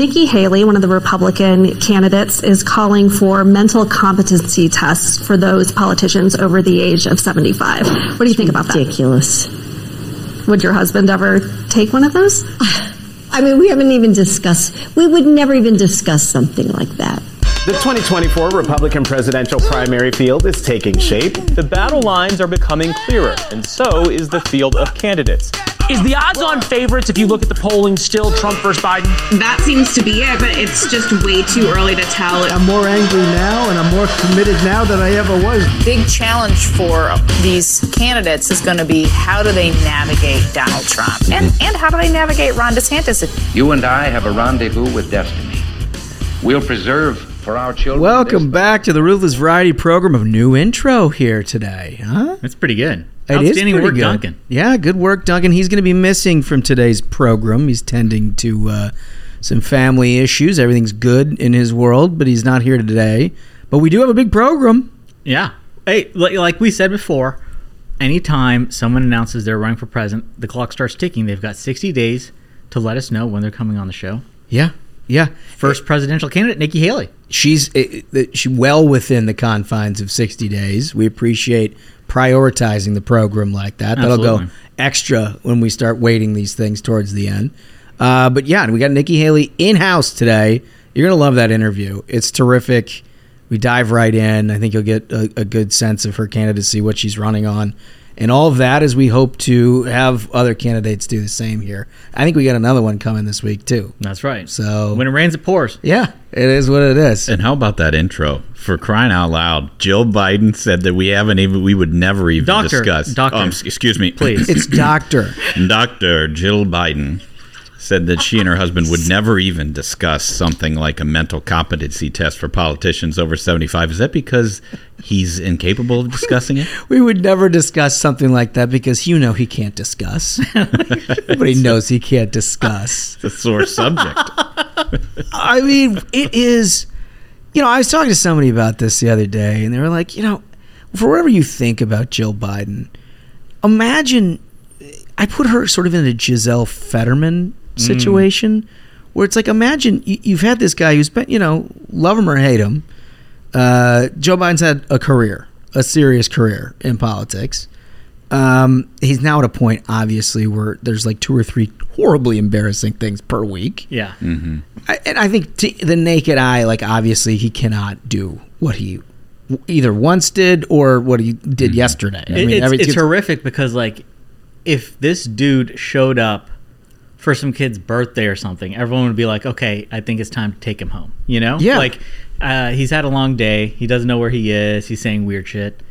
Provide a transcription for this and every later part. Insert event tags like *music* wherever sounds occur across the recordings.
Nikki Haley, one of the Republican candidates, is calling for mental competency tests for those politicians over the age of 75. What do you think about that? Ridiculous. Would your husband ever take one of those? *sighs* I mean, we haven't even discussed, we would never even discuss something like that. The 2024 Republican presidential primary field is taking shape. The battle lines are becoming clearer, and so is the field of candidates. Is the odds on favorites, if you look at the polling, still Trump versus Biden? That seems to be it, but it's just way too early to tell. I'm more angry now and I'm more committed now than I ever was. Big challenge for these candidates is going to be how do they navigate Donald Trump and, and how do they navigate Ron DeSantis? You and I have a rendezvous with destiny. We'll preserve for our children. Welcome back to the Ruthless Variety program of new intro here today, huh? That's pretty good. It is Outstanding pretty work, good. Duncan. Yeah, good work, Duncan. He's going to be missing from today's program. He's tending to uh, some family issues. Everything's good in his world, but he's not here today. But we do have a big program. Yeah. Hey, like we said before, anytime someone announces they're running for president, the clock starts ticking. They've got 60 days to let us know when they're coming on the show. Yeah, yeah. First presidential candidate, Nikki Haley. She's uh, uh, she well within the confines of 60 days. We appreciate prioritizing the program like that. That'll go extra when we start weighting these things towards the end. Uh, but yeah, we got Nikki Haley in house today. You're gonna love that interview. It's terrific. We dive right in. I think you'll get a, a good sense of her candidacy, what she's running on, and all of that as we hope to have other candidates do the same here. I think we got another one coming this week too. That's right. So When it rains, it pours. yeah, it is what it is. And how about that intro? For crying out loud, Jill Biden said that we haven't even, we would never even Doctor, discuss. doctor. Oh, excuse me, Please. It's *laughs* Doctor. Dr. Jill Biden said that she and her husband would never even discuss something like a mental competency test for politicians over 75. Is that because he's incapable of discussing it? We would never discuss something like that because you know he can't discuss. *laughs* Everybody knows he can't discuss. It's a sore subject. I mean, it is. You know, I was talking to somebody about this the other day, and they were like, you know, for whatever you think about Jill Biden, imagine. I put her sort of in a Gisele Fetterman situation, where it's like, imagine you, you've had this guy who's been, you know, love him or hate him. Uh, Joe Biden's had a career, a serious career in politics. Um, he's now at a point, obviously, where there's like two or three horribly embarrassing things per week. Yeah. I, and I think to the naked eye, like obviously, he cannot do what he either once did or what he did yesterday. I It- mean, it's, every- it's horrific because, like, if this dude showed up for some kid's birthday or something, everyone would be like, okay, I think it's time to take him home. You know? Yeah. Like, uh, he's had a long day. He doesn't know where he is. He's saying weird shit.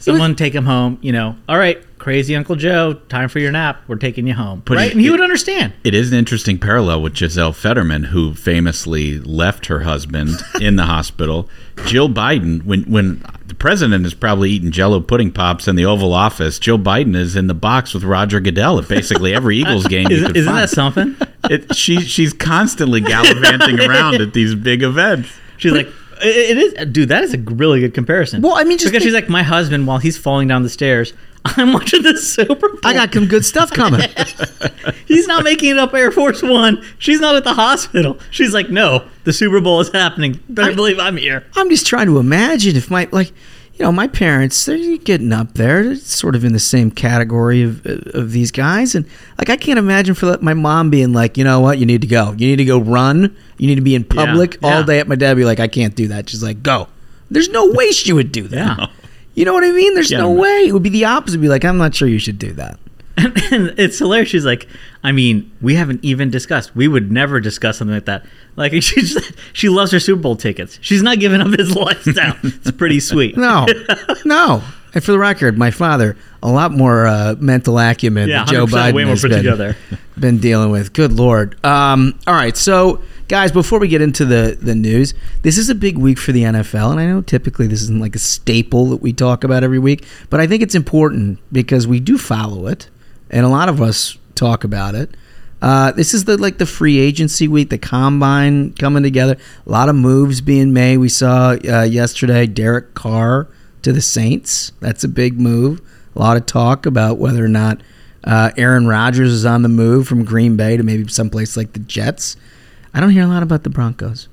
Someone take him home. You know, all right, crazy Uncle Joe, time for your nap. We're taking you home. But right? it- and he it- would understand. It is an interesting parallel with Gisele Fetterman, who famously left her husband *laughs* in the hospital. Jill Biden, when when president is probably eating Jello pudding pops in the Oval Office, Joe Biden is in the box with Roger Goodell at basically every *laughs* Eagles game. you Isn't, isn't find. that something? It, she she's constantly gallivanting around *laughs* at these big events. She's like, it is, dude. That is a really good comparison. Well, I mean, just because think- she's like, my husband, while he's falling down the stairs, *laughs* I'm watching the Super Bowl. I got some good stuff coming. *laughs* He's not making it up Air Force One. She's not at the hospital. She's like, no, the Super Bowl is happening. Better believe I'm here. I'm just trying to imagine if my like, you know, my parents they're getting up there, they're sort of in the same category of of these guys, and like I can't imagine for my mom being like, you know what, you need to go, you need to go run, you need to be in public yeah. all day. At my dad be like, I can't do that. She's like, go. There's no way she would do that. Yeah. You know what I mean? There's Yeah, no way. It would be the opposite. Be like, I'm not sure you should do that. *laughs* And it's hilarious. She's like, I mean, we haven't even discussed. We would never discuss something like that. Like *laughs* she just, she loves her Super Bowl tickets. She's not giving up his *laughs* lifestyle. It's pretty sweet. No, no. And for the record, my father, a lot more uh, mental acumen Yeah, than Joe Biden way more has put been, together. been dealing with. Good lord. Um, all right, so guys, before we get into the the news, this is a big week for the NFL, and I know typically this isn't like a staple that we talk about every week, but I think it's important because we do follow it, and a lot of us talk about it. Uh, this is the like the free agency week, the combine coming together. A lot of moves being made. We saw uh, yesterday Derek Carr to the Saints. That's a big move. A lot of talk about whether or not uh, Aaron Rodgers is on the move from Green Bay to maybe someplace like the Jets. I don't hear a lot about the Broncos.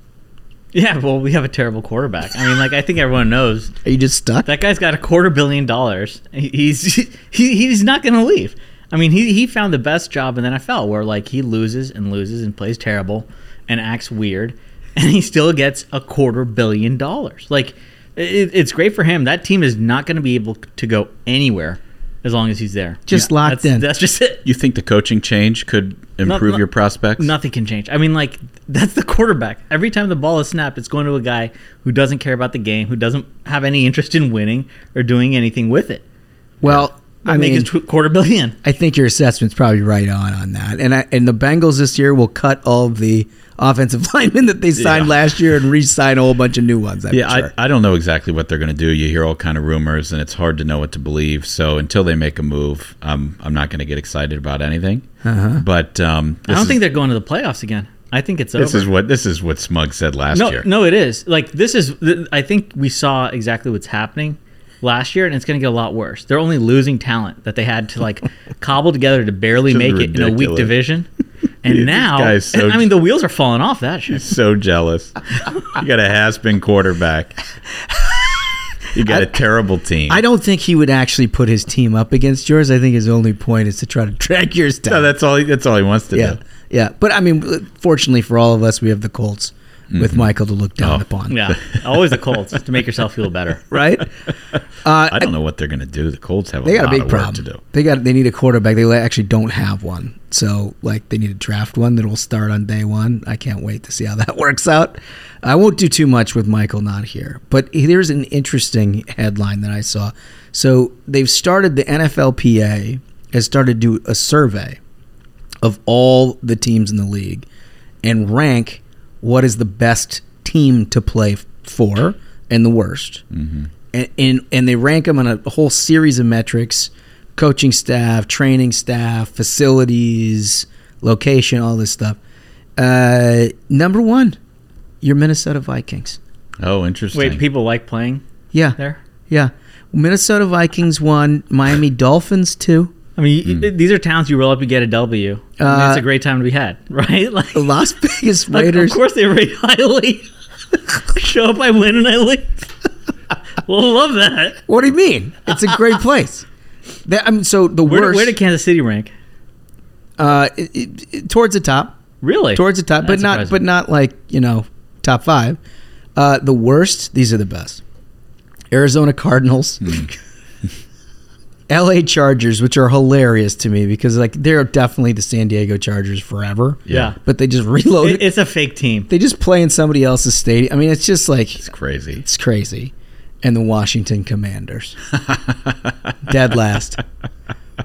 Yeah, well, we have a terrible quarterback. I mean, like I think everyone knows. *laughs* Are you just stuck? That guy's got a quarter billion dollars. He's *laughs* he, he's not going to leave. I mean, he he found the best job in the NFL where like he loses and loses and plays terrible and acts weird, *laughs* and he still gets a quarter billion dollars. Like it, it's great for him. That team is not going to be able to go anywhere as long as he's there. Just locked That's- in. That's just it. You think the coaching change could No- improve no- your prospects? Nothing can change. I mean, like that's the quarterback. Every time the ball is snapped, it's going to a guy who doesn't care about the game, who doesn't have any interest in winning or doing anything with it. Well, I make mean, his tw- quarter billion. I think your assessment's probably right on on that. And I, and the Bengals this year will cut all of the offensive *laughs* linemen that they signed Yeah. last year and re-sign a whole bunch of new ones. I'm yeah, sure. I, I don't know exactly what they're going to do. You hear all kind of rumors, and it's hard to know what to believe. So until they make a move, um, I'm not going to get excited about anything. Uh-huh. But um, I don't this think they're going to the playoffs again. I think it's this over. is what this is what Smug said last no, year. no, it is. Like this is. I think we saw exactly what's happening last year, and it's going to get a lot worse. They're only losing talent that they had to like *laughs* cobble together to barely Just make it in a weak division. *laughs* And This now, so- and, I mean, the wheels are falling off that shit. so jealous. you got a has-been quarterback. You got a terrible team. I don't think he would actually put his team up against yours. I think his only point is to try to *laughs* drag yours down. No, that's all. He, that's all he wants to yeah, do. yeah. But I mean, fortunately for all of us, we have the Colts with Mhm. Michael to look down Oh. upon. Yeah, always the Colts to make yourself feel better. *laughs* right. Uh, I don't know what they're going to do. The Colts have a they got a big of problem. to do. They got they need a quarterback. They actually don't have one. So like they need to draft one that will start on day one. I can't wait to see how that *laughs* works out. I won't do too much with Michael not here, but here's an interesting headline that I saw. So they've started the NFLPA has started to do a survey of all the teams in the league and rank what is the best team to play for and the worst. Mm-hmm. And, and and they rank them on a whole series of metrics: coaching staff, training staff, facilities, location, all this stuff. Uh, number one, your Minnesota Vikings. Oh, interesting. Wait, people like playing Yeah, there. yeah. Minnesota Vikings won. Miami Dolphins two. I mean, y these are towns you roll up and get a W. I mean, Uh, it's a great time to be had, *laughs* right? Like, Las Vegas *laughs* like, Raiders. of course, they rate *laughs* highly. Show up, I win, and I leave. we'll love that. What do you mean? It's a great place. That, I mean, so the Where, worst. where did Kansas City rank? uh, it, it, it- towards the top. Really? Towards the top, but not, surprising. but not like you know, top five. Uh, the worst. These are the best. Arizona Cardinals. Hmm. L.A. Chargers, which are hilarious to me because like they're definitely the San Diego Chargers forever. Yeah. but they just *laughs* reload It- it's a fake team. They just play in somebody else's stadium. I mean, it's just like It's crazy. it's crazy. And the Washington Commanders, *laughs* dead last.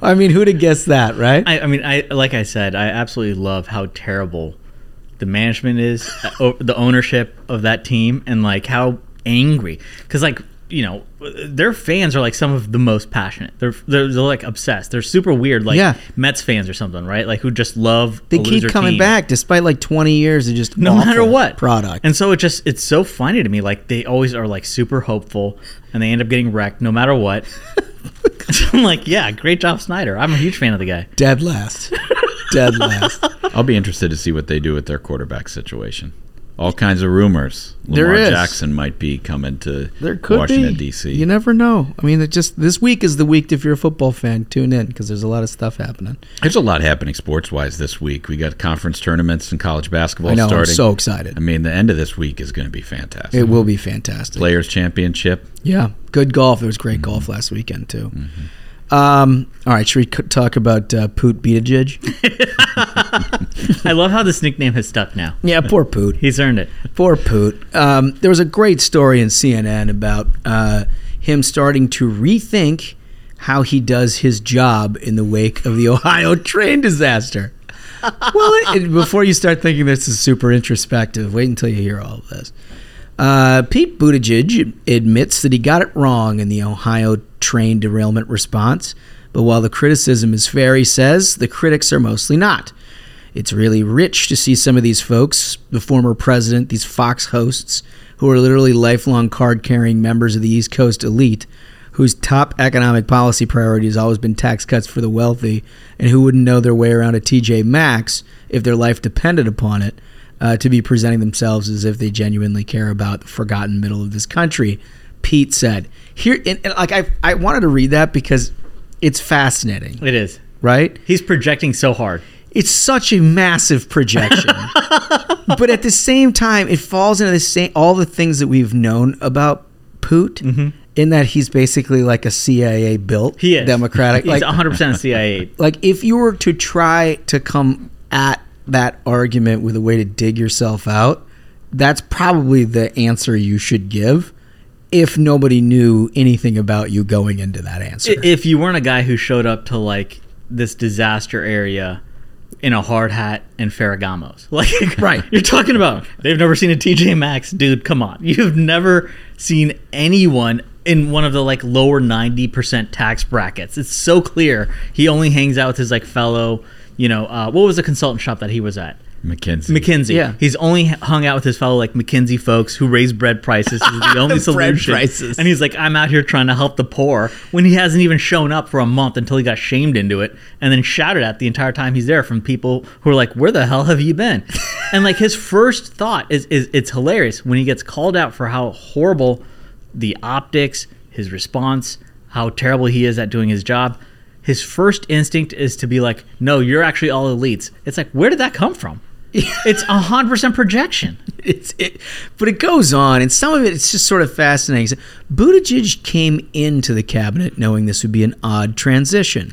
I mean, who'd have guessed that, right? I, I mean, I like I said, I absolutely love how terrible the management is, *laughs* uh, the ownership of that team, and like how angry. Because like you know, their fans are like some of the most passionate. They're they're, they're like obsessed. They're super weird, like Yeah. Mets fans or something, right? Like who just love. They a keep loser coming team. back despite like 20 years of just no awful matter what product. And so it just it's so funny to me. Like they always are like super hopeful, and they end up getting wrecked no matter what. *laughs* I'm like, yeah, great job, Snyder. I'm a huge fan of the guy. Dead last. Dead last. I'll be interested to see what they do with their quarterback situation. All kinds of rumors. There Lamar is. Jackson might be coming to There could Washington. D.C. You never know. I mean, it just this week is the week if you're a football fan. Tune in because there's a lot of stuff happening. There's a lot happening sports wise this week. We got conference tournaments and college basketball I know. starting. I'm so excited. I mean, the end of this week is going to be fantastic. It will be fantastic. Players Championship. Yeah, good golf. It was great golf last weekend too. Mm-hmm. Um, all right, should we talk about uh, Poot Buttigieg? *laughs* I love how this nickname has stuck now. yeah, poor Poot. He's earned it. Poor Poot. Um, there was a great story in CNN about uh, him starting to rethink how he does his job in the wake of the *laughs* Ohio train disaster. well, it, before you start thinking this is super introspective, wait until you hear all of this. Uh, Pete Buttigieg admits that he got it wrong in the Ohio train derailment response, but while the criticism is fair, he says the critics are mostly not. It's really rich to see some of these folks, the former president, these Fox hosts, who are literally lifelong card carrying members of the East Coast elite, whose top economic policy priority has always been tax cuts for the wealthy, and who wouldn't know their way around a TJ Maxx if their life depended upon it. Uh, to be presenting themselves as if they genuinely care about the forgotten middle of this country. Pete said here, and, and like I, I wanted to read that because it's fascinating. It is right. He's projecting so hard. It's such a massive projection, *laughs* but at the same time, it falls into the same all the things that we've known about Poot. Mm-hmm. In that he's basically like a CIA built He is Democratic. He's like 100 percent CIA. *laughs* like if you were to try to come at that argument with a way to dig yourself out, that's probably the answer you should give if nobody knew anything about you going into that answer. If you weren't a guy who showed up to like this disaster area in a hard hat and Ferragamos, *laughs* like Right. you're talking about, they've never seen a TJ Maxx, dude. Come on, you've never seen anyone in one of the like lower ninety percent tax brackets. It's so clear. He only hangs out with his like fellow, you know, uh, what was the consultant shop that he was at? McKinsey. McKinsey. Yeah. He's only hung out with his fellow like McKinsey folks who raise bread prices. Is the *laughs* only Bread solution. prices. And he's like, I'm out here trying to help the poor when he hasn't even shown up for a month until he got shamed into it and then shouted at the entire time he's there from people who are like, Where the hell have you been? *laughs* and like his first thought is, is it's hilarious when he gets called out for how horrible the optics, his response, how terrible he is at doing his job. His first instinct is to be like, No, you're actually all elites. It's like, where did that come from? *laughs* it's a hundred percent projection. it's it, but it goes on, and some of it it's just sort of fascinating. So, Buttigieg came into the cabinet knowing this would be an odd transition.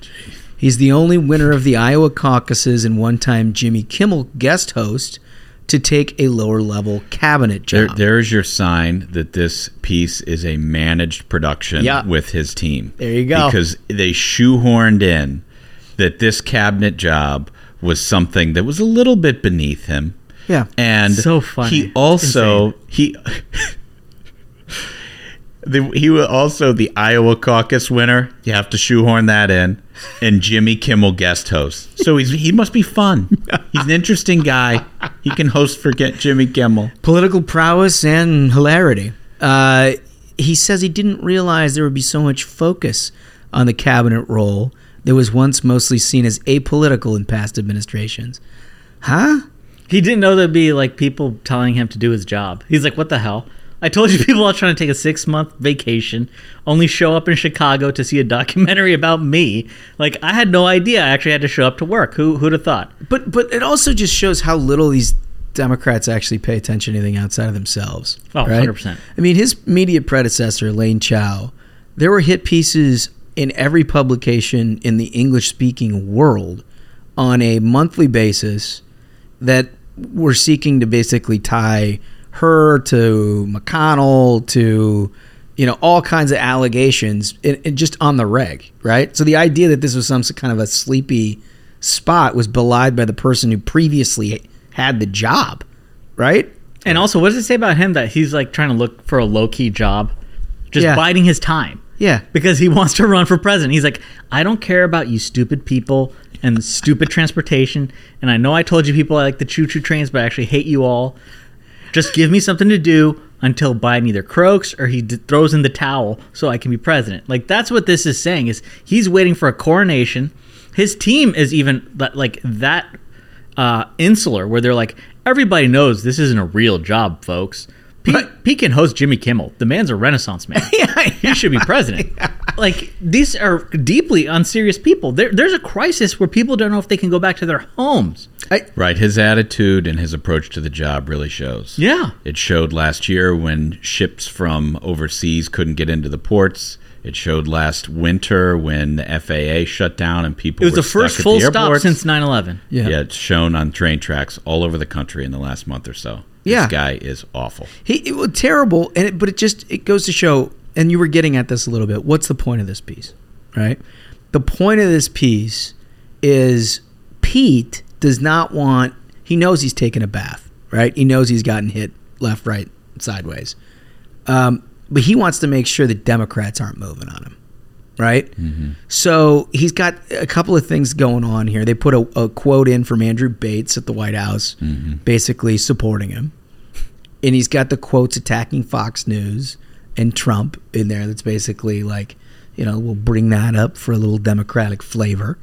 He's the only winner of the Iowa caucuses and one-time Jimmy Kimmel guest host to take a lower level cabinet There, job. there's your sign that this piece is a managed production Yeah. with his team. There you go. Because they shoehorned in that this cabinet job was something that was a little bit beneath him. Yeah. And So funny. he also he *laughs* the, he was also the Iowa caucus winner. You have to shoehorn that in, and Jimmy Kimmel guest host. So he's he must be fun. He's an interesting guy. He can host for Get Jimmy Kimmel. political prowess and hilarity. Uh, he says he didn't realize there would be so much focus on the cabinet role that was once mostly seen as apolitical in past administrations. Huh? He didn't know there'd be like people telling him to do his job. He's like, "What the hell? I told you *laughs* people are trying to take a six month vacation, only show up in Chicago to see a documentary about me. Like, I had no idea I actually had to show up to work. Who who'd have thought? But but it also just shows how little these Democrats actually pay attention to anything outside of themselves. Oh, right? 100%. I mean, his media predecessor, Elaine Chao, there were hit pieces in every publication in the English speaking world on a monthly basis that were seeking to basically tie her to McConnell to you know all kinds of allegations and, and just on the reg, right? So the idea that this was some kind of a sleepy spot was belied by the person who previously had the job, right? And also, what does it say about him that he's like trying to look for a low key job, just Yeah. biding his time? Yeah. because he *laughs* wants to run for president. He's like, I don't care about you stupid people and stupid transportation. And I know I told you people I like the choo choo trains, but I actually hate you all. Just give me something to do until Biden either croaks or he d- throws in the towel so I can be president. Like that's what this is saying is he's waiting for a coronation. His team is even like that uh, insular where they're like everybody knows this isn't a real job, folks. Pete, Pete can host Jimmy Kimmel. The man's a renaissance man. *laughs* Yeah, He should be president. *laughs* Like these are deeply unserious people. There, there's a crisis where people don't know if they can go back to their homes. Right. His attitude and his approach to the job really shows. Yeah. It showed last year when ships from overseas couldn't get into the ports. It showed last winter when the FAA shut down and people It was were the first full the stop since 9/11. Yeah. Yeah, it's shown on train tracks all over the country in the last month or so. Yeah. This guy is awful. He it was terrible, and it, but it just it goes to show. And you were getting at this a little bit. What's the point of this piece, right? The point of this piece is Pete does not want. He knows he's taken a bath, right? He knows he's gotten hit left, right, sideways. Um, but he wants to make sure that Democrats aren't moving on him, right? So he's got a couple of things going on here. They put a, a quote in from Andrew Bates at the White House, basically supporting him. And he's got the quotes attacking Fox News and Trump in there. That's basically like, you know, we'll bring that up for a little Democratic flavor.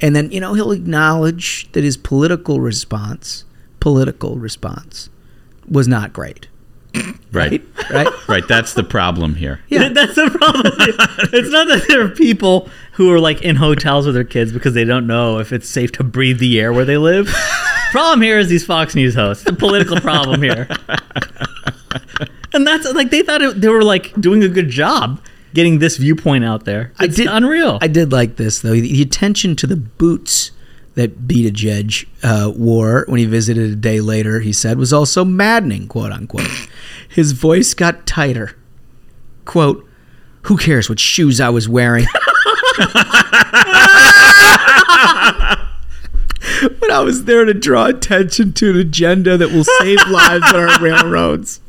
And then, you know, he'll acknowledge that his political response political response was not great. *coughs* Right. Right? *coughs* Right. That's the problem here. Yeah. That's the problem. *laughs* it's not that there are people who are like in hotels with their kids because they don't know if it's safe to breathe the air where they live. *laughs* problem here is these Fox News hosts. The political problem here. *laughs* and that's like they thought it, they were like doing a good job getting this viewpoint out there. It's unreal. I did like this though. The attention to the boots that Buttigieg uh, wore when he visited a day later, he said, was also maddening, quote unquote. *laughs* His voice got tighter. Quote, who cares what shoes I was wearing? *laughs* but I was there to draw attention to an agenda that will save *laughs* lives on our railroads.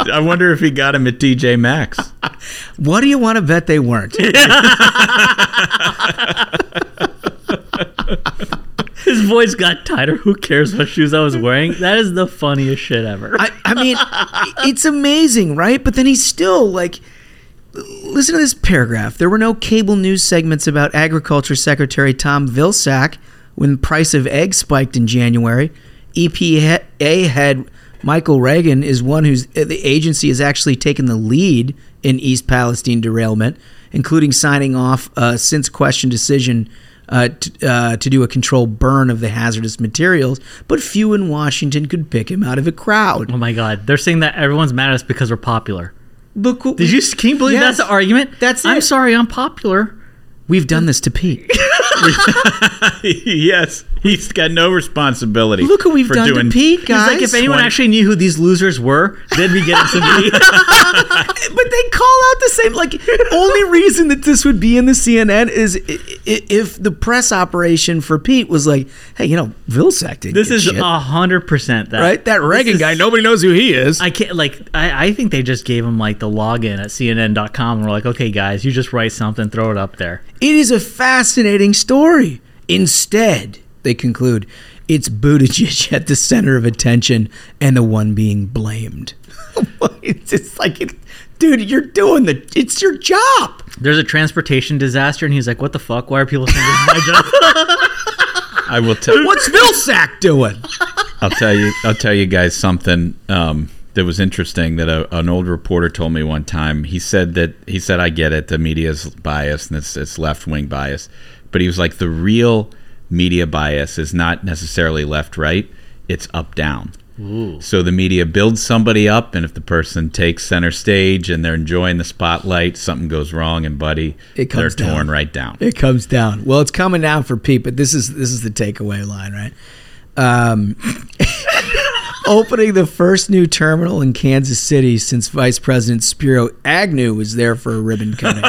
I wonder if he got him at TJ Maxx. What do you want to bet they weren't? His voice got tighter. Who cares what shoes I was wearing? That is the funniest shit ever. I, I mean, it's amazing, right? But then he's still like, listen to this paragraph. There were no cable news segments about Agriculture Secretary Tom Vilsack when the price of eggs spiked in January. EPA head Michael Regan is one who's uh, the agency has actually taken the lead in East Palestine derailment, including signing off a since question decision uh, t- uh, to do a controlled burn of the hazardous materials, but few in Washington could pick him out of a crowd. Oh my god, they're saying that everyone's mad at us because we're popular. Look, Did you can you believe Yes. that's the argument? That's I'm sorry, I'm popular. We've done this to Pete. *laughs* yes, he's got no responsibility. Look what we've for done to doing Pete, He's like, if anyone 20 actually knew who these losers were, they'd be getting some *laughs* heat. but they call out the same. Like, only reason that this would be in the CNN is i- i- if the press operation for Pete was like, "Hey, you know, Vilsack didn't This is a hundred percent that. right? That Regan is- guy, nobody knows who he is." I can't like. I, I think they just gave him like the login at CNN.com and were like, okay, guys, you just write something, throw it up there. It is a fascinating story. Instead, they conclude, it's Buttigieg *laughs* at the center of attention and the one being blamed. *laughs* it's just like, it, dude, you're doing the. It's your job. There's a transportation disaster, and he's like, "What the fuck? Why are people saying this is my job?" *laughs* I will tell. What's Vilsack doing? I'll tell you. I'll tell you guys something um, that was interesting. That a, an old reporter told me one time. He said that he said, "I get it. The media's biased and it's, it's left wing bias," but he was like, "The real media bias is not necessarily left right. It's up down." So the media builds somebody up, and if the person takes center stage and they're enjoying the spotlight, something goes wrong, and buddy, It comes they're down. torn right down. It comes down. Well, it's coming down for Pete, but this is this is the takeaway line, right? Um, *laughs* opening the first new terminal in Kansas City since Vice President Spiro Agnew was there for a ribbon cutting.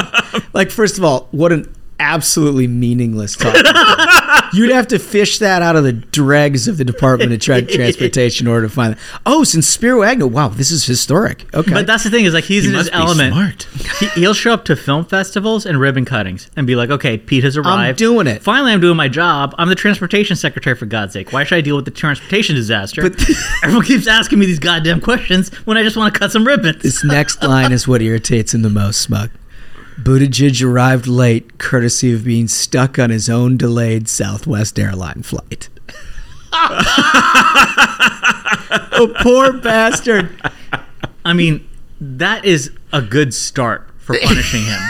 *laughs* like, first of all, what an absolutely meaningless talk. *laughs* You'd have to fish that out of the dregs of the Department of Tra- *laughs* Transportation in order to find it. Oh, since Spiro Agnew, wow, this is historic. Okay, But that's the thing is like he's He in his be element. smart. He, he'll show up to film festivals and ribbon cuttings and be like, "Okay, Pete has arrived. I'm doing it." Finally, I'm doing my job. I'm the transportation secretary for God's sake. Why should I deal with the transportation disaster? But- *laughs* everyone keeps asking me these goddamn questions when I just want to cut some ribbons. This next line is what irritates him the most, Smug. Buttigieg arrived late, courtesy of being stuck on his own delayed Southwest airline flight. *laughs* oh, poor bastard. I mean, that is a good start for punishing him.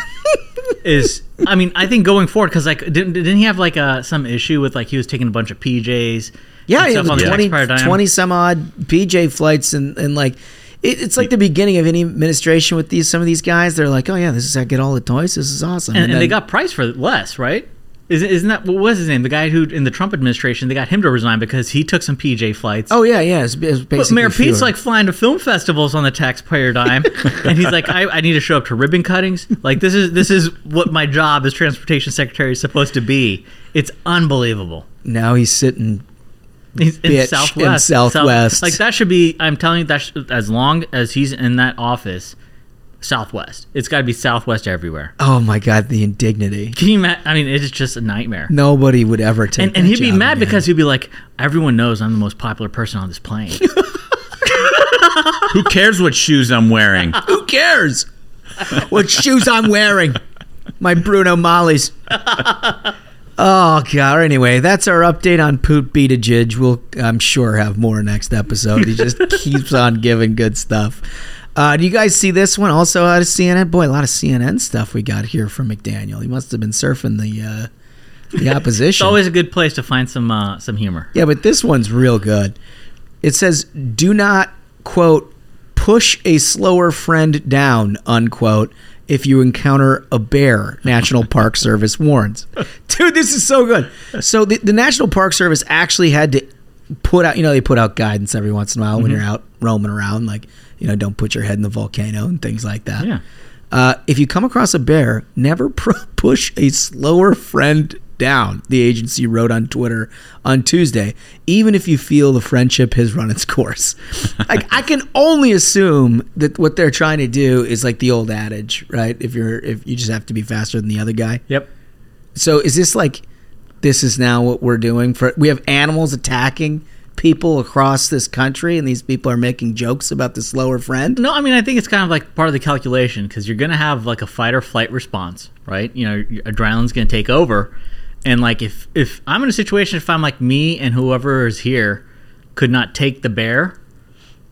is I mean, I think going forward because like didn't, didn't he have like uh, some issue with like he was taking a bunch of PJs? Yeah, it was on the 20, 20 some odd PJ flights, and, and like, it, it's like the beginning of any administration with these some of these guys. They're like, oh, yeah, this is how I get all the toys. This is awesome. and, and they then- got priced for less, right? Isn't, isn't that what was his name? The guy who in the Trump administration they got him to resign because he took some PJ flights. Oh, yeah, yeah. It's, it's But Mayor Pete's like flying to film festivals on the taxpayer dime, *laughs* and he's like, I, I need to show up to ribbon cuttings. Like this is this is what my job as transportation secretary is supposed to be. It's unbelievable. now he's sitting He's in Bitch in Southwest. Southwest. like that should be. I'm telling you that sh- as long as he's in that office, Southwest. It's got to be Southwest everywhere. Oh my god, the indignity. Can you imagine? I mean, it's just a nightmare. Nobody would ever take. and and that he'd be job mad again. because he'd be like, everyone knows I'm the most popular person on this plane. *laughs* Who cares what shoes I'm wearing? *laughs* who cares what shoes I'm wearing? My Bruno Maglis. *laughs* Oh god. Anyway, that's our update on Poot Buttigieg. We'll, I'm sure, have more next episode. He just *laughs* keeps on giving good stuff. Uh, do you guys see this one also out of CNN? Boy, a lot of CNN stuff we got here from McDaniel. He must have been surfing the uh, the *laughs* It's opposition. always a good place to find some uh, some humor. Yeah, but this one's real good. It says, "Do not quote push a slower friend down unquote if you encounter a bear." National Park Service warns. *laughs* Dude, this is so good. So the, the National Park Service actually had to put out. You know, they put out guidance every once in a while when Mhm. you're out roaming around, like you know, don't put your head in the volcano and things like that. Yeah. Uh, if you come across a bear, never *laughs* pr- push a slower friend down, the agency wrote on Twitter on Tuesday, even if you feel the friendship has run its course. *laughs* like, I can only assume that what they're trying to do is like the old adage, right? If you're, if you just have to be faster than the other guy. Yep. So is this like, this is now what we're doing for, we have animals attacking people across this country and these people are making jokes about the slower friend? No, I mean I think it's kind of like part of the calculation because you're gonna have like a fight or flight response, right? You know, adrenaline's gonna take over, and like if if I'm in a situation, if I'm like me and whoever is here could not take the bear,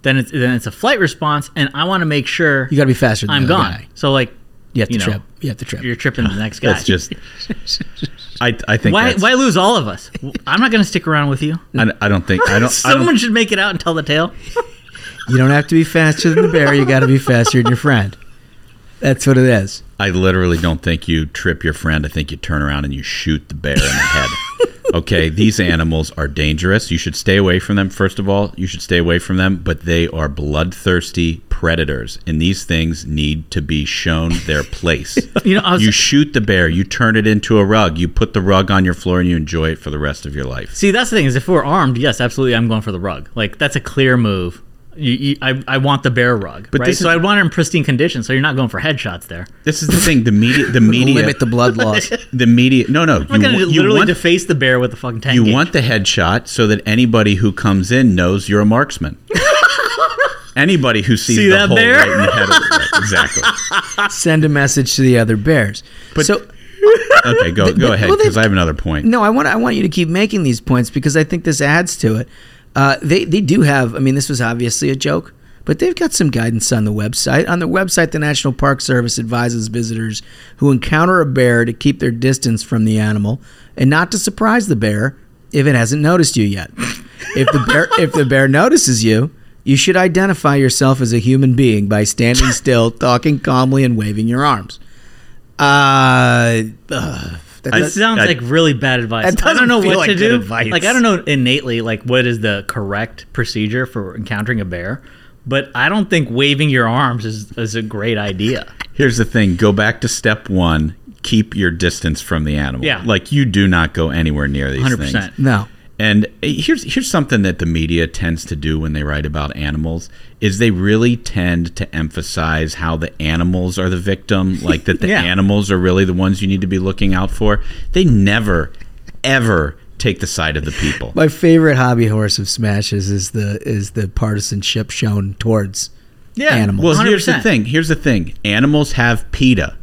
then it's then it's a flight response, and I want to make sure You got to be faster than I'm the other gone. guy. So like You have to know, trip. You have to trip. You're tripping the next *laughs* guy. That's just. I I think why that's- why lose all of us? I'm not gonna stick around with you. *laughs* I, I don't think I don't. I Someone don't should make it out and tell the tale. You don't have to be faster than the bear. You got to be faster than your friend. That's what it is. I literally don't think you trip your friend. I think you turn around and you shoot the bear in the head. *laughs* Okay, these animals are dangerous. You should stay away from them. First of all, you should stay away from them, but they are bloodthirsty predators, and these things need to be shown their place. *laughs* You know, was- you shoot the bear, you turn it into a rug, you put the rug on your floor, and you enjoy it for the rest of your life. See, that's the thing is if we're armed, yes, absolutely, I'm going for the rug. Like that's a clear move. You, you, I, I want the bear rug, But right? this so I want it in pristine condition. So you're not going for headshots there. This is the thing. The media, the *laughs* media, Limit the blood loss. *laughs* the media. No, no. I'm not going to you literally want- deface the bear with the fucking tank. You want the headshot so that anybody who comes in knows you're a marksman. *laughs* anybody who sees See the that hole bear? right in the head of it. Right, exactly. Send a message to the other bears. But- so Okay, go go but- ahead well, because I have another point. no, I want I want you to keep making these points because I think this adds to it. Uh, they they do have. I mean, this was obviously a joke, but they've got some guidance on the website. On their website, the National Park Service advises visitors who encounter a bear to keep their distance from the animal and not to surprise the bear if it hasn't noticed you yet. If the bear if the bear notices you, you should identify yourself as a human being by standing still, talking calmly, and waving your arms. Uh, ugh, that It does- sounds I- like really bad advice. That I don't know doesn't what feel to like good do. advice. Like I don't know innately like what is the correct procedure for encountering a bear, but I don't think waving your arms is is a great idea. Here's the thing: go back to step one. Keep your distance from the animal. Yeah. like you do not go anywhere near these 100%. things. no. And here's here's something that the media tends to do when they write about animals is they really tend to emphasize how the animals are the victim, *laughs* like that the Yeah. animals are really the ones you need to be looking out for. They never ever take the side of the people. My favorite hobby horse of smashes is the is the partisanship shown towards Yeah, animals. Well, here's the 100%. thing. Here's the thing. Animals have PETA.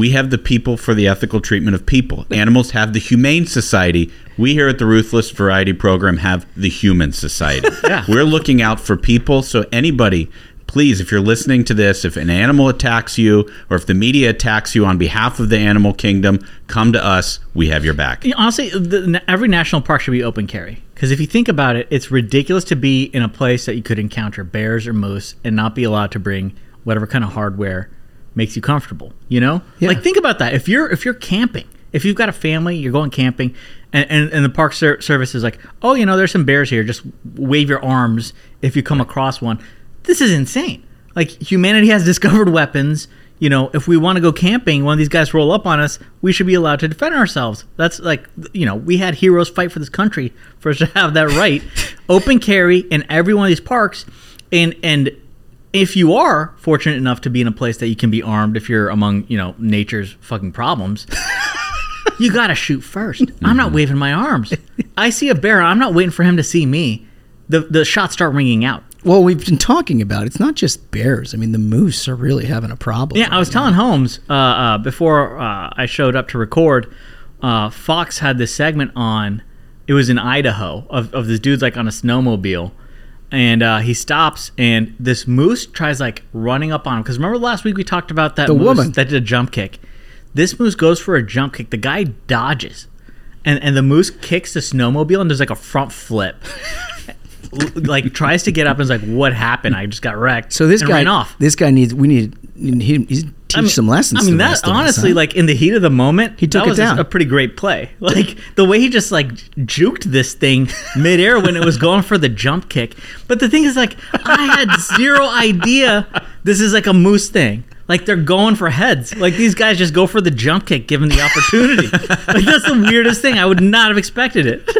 We have the people for the ethical treatment of people. Animals have the Humane Society. We here at the Ruthless Variety Program have the Human Society. *laughs* Yeah. We're looking out for people. So anybody, please, if you're listening to this, if an animal attacks you or if the media attacks you on behalf of the animal kingdom, come to us. We have your back. You know, honestly, the, every national park should be open carry. Because if you think about it, it's ridiculous to be in a place that you could encounter bears or moose and not be allowed to bring whatever kind of hardware makes you comfortable. You know, Yeah. like think about that. If you're if you're camping, if you've got a family, you're going camping, and and, and the park ser- service is like, oh, you know, there's some bears here. Just wave your arms if you come across one. This is insane. Like humanity has *laughs* discovered weapons. You know, if we want to go camping, when these guys roll up on us, we should be allowed to defend ourselves. That's like, you know, we had heroes fight for this country for us to have that right. *laughs* Open carry in every one of these parks, and and if you are fortunate enough to be in a place that you can be armed, if you're among you know nature's fucking problems, *laughs* you gotta shoot 1st I'm not waving my arms. I see a bear. I'm not waiting for him to see me. The the shots start ringing out. Well, we've been talking about it's not just bears. I mean, the moose are really having a problem. Yeah, I was telling Holmes uh, uh, before uh, I showed up to record. uh, Fox had this segment on. It was in Idaho of, of this dude's like on a snowmobile, and uh, he stops, and this moose tries like running up on him. Because remember last week we talked about that The moose woman. that did a jump kick. This moose goes for a jump kick. The guy dodges, and and the moose kicks the snowmobile, and does like a front flip. *laughs* like tries to get up and is like, "What happened? I just got wrecked." So this guy, ran off. this guy needs. We need. He, he's teach I mean- some lessons. I mean, that of us, honestly, huh? like in the heat of the moment, he took that it was down. A, a pretty great play. *laughs* Like the way he just like juked this thing midair when it was going for the jump kick. But the thing is, like, I had zero idea this is like a moose thing. Like they're going for heads. Like these guys just go for the jump kick given the opportunity. *laughs* like that's the weirdest thing. I would not have expected it. *laughs*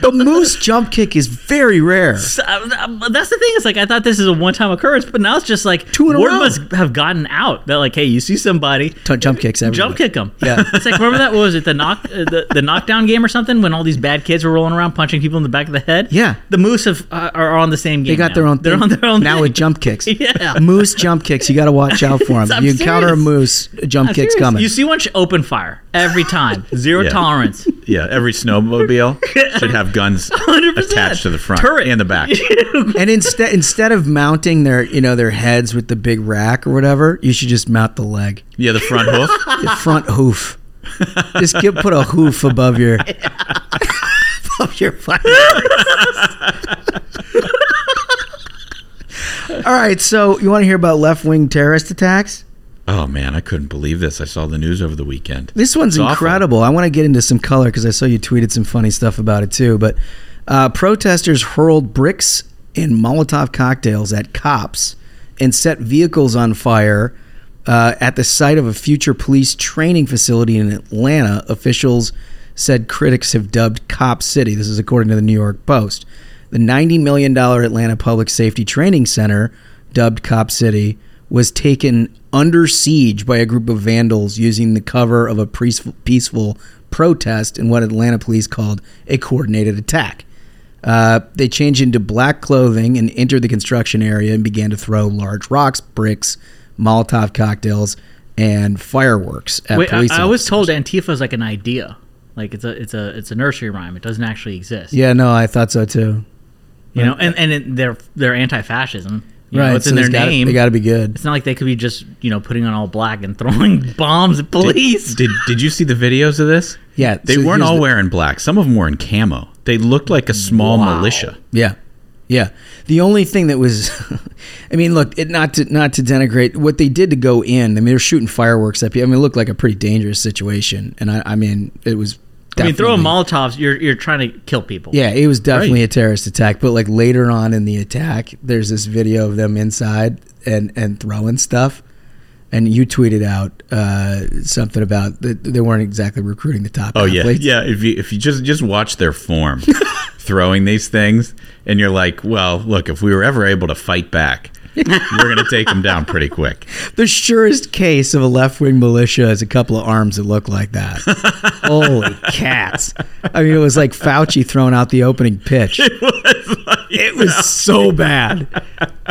the moose jump kick is very rare. So, uh, that's the thing. Is like I thought this is a one-time occurrence, but now it's just like Two in a word row. must have gotten out that like, hey, you see somebody, T- jump kicks everywhere. jump kick them. Yeah. *laughs* it's like remember that what was it the knock uh, the, the knockdown game or something when all these bad kids were rolling around punching people in the back of the head. Yeah. the Moose have, uh, are on the same game. They got now. their own. They're thing on their own now thing. with jump kicks. Yeah. moose jump kicks. You got to watch out for them. I'm you encounter a moose, a jump I'm kick's serious. coming. You see one sh- open fire every time. *laughs* Zero Yeah. tolerance. Yeah, every snowmobile *laughs* should have guns *laughs* 100%. attached to the front Turret. and the back. and instead instead of mounting their you know their heads with the big rack or whatever, you should just mount the leg, Yeah, the front hoof. the front hoof. Just get put a hoof above your above your fire. All right, so you want to hear about left wing terrorist attacks? Oh man, I couldn't believe this. I saw the news over the weekend. This one's It's awful. incredible. I want to get into some color because I saw you tweeted some funny stuff about it too. But uh, protesters hurled bricks and Molotov cocktails at cops and set vehicles on fire uh, at the site of a future police training facility in Atlanta. Officials said critics have dubbed Cop City. This is according to the New York Post. The $90 million Atlanta Public Safety Training Center, dubbed Cop City, was taken under siege by a group of vandals using the cover of a peaceful, peaceful protest in what Atlanta police called a coordinated attack. Uh, they changed into black clothing and entered the construction area and began to throw large rocks, bricks, Molotov cocktails, and fireworks at Wait, I, police. I was told Antifa is like an idea. Like it's a it's a it's a nursery rhyme. It doesn't actually exist. Yeah, no, I thought so too. You know, and and it, they're they're anti-fascism. You right, know, it's so in their gotta- name. they got to be good. It's not like they could be just you know putting on all black and throwing *laughs* bombs at police. Did Did you see the videos of this? Yeah, they so weren't all the- wearing black. Some of them were in camo. They looked like a small militia. Yeah, yeah. The only thing that was, *laughs* I mean, look, it, not to not to denigrate what they did to go in. I mean, they're shooting fireworks at people. I mean, it looked like a pretty dangerous situation, and I, I mean, it was. I mean, throwing Molotovs, you're you're trying to kill people. Yeah, it was definitely Right. a terrorist attack. But like later on in the attack, there's this video of them inside and and throwing stuff. And you tweeted out uh, something about that they weren't exactly recruiting the top. Oh yeah, yeah. If you if you just just watch their form, *laughs* throwing these things, and you're like, well, look, if we were ever able to fight back, we're gonna take them down pretty quick. *laughs* The surest case of a left wing militia is a couple of arms that look like that. *laughs* Holy cats. I mean, it was like Fauci throwing out the opening pitch. *laughs* It was, so bad.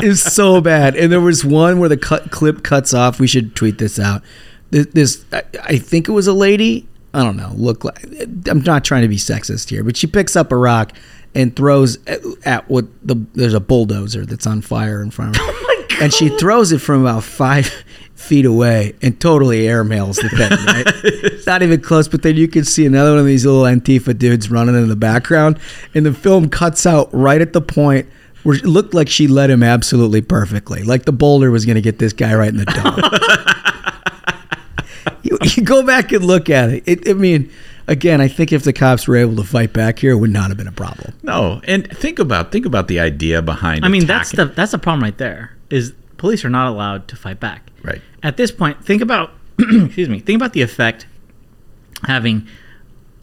It was so bad. And there was one where the cut, clip cuts off. We should tweet this out. This, this I, I think it was a lady. I don't know. Look like I'm not trying to be sexist here, but she picks up a rock and throws at, at what the there's a bulldozer that's on fire in front of her. *laughs* Oh and she throws it from about five *laughs* feet away and totally airmails the thing, right? *laughs* it's not even close, but then you can see another one of these little Antifa dudes running in the background. And the film cuts out right at the point where it looked like she led him absolutely perfectly. Like the boulder was going to get this guy right in the dome. you, you go back and look at it. it. I mean, again, I think if the cops were able to fight back here, it would not have been a problem. No, and think about think about the idea behind. I mean, that's the that's the problem right there. Is police are not allowed to fight back. Right. At this point, think about *clears throat* excuse me. Think about the effect having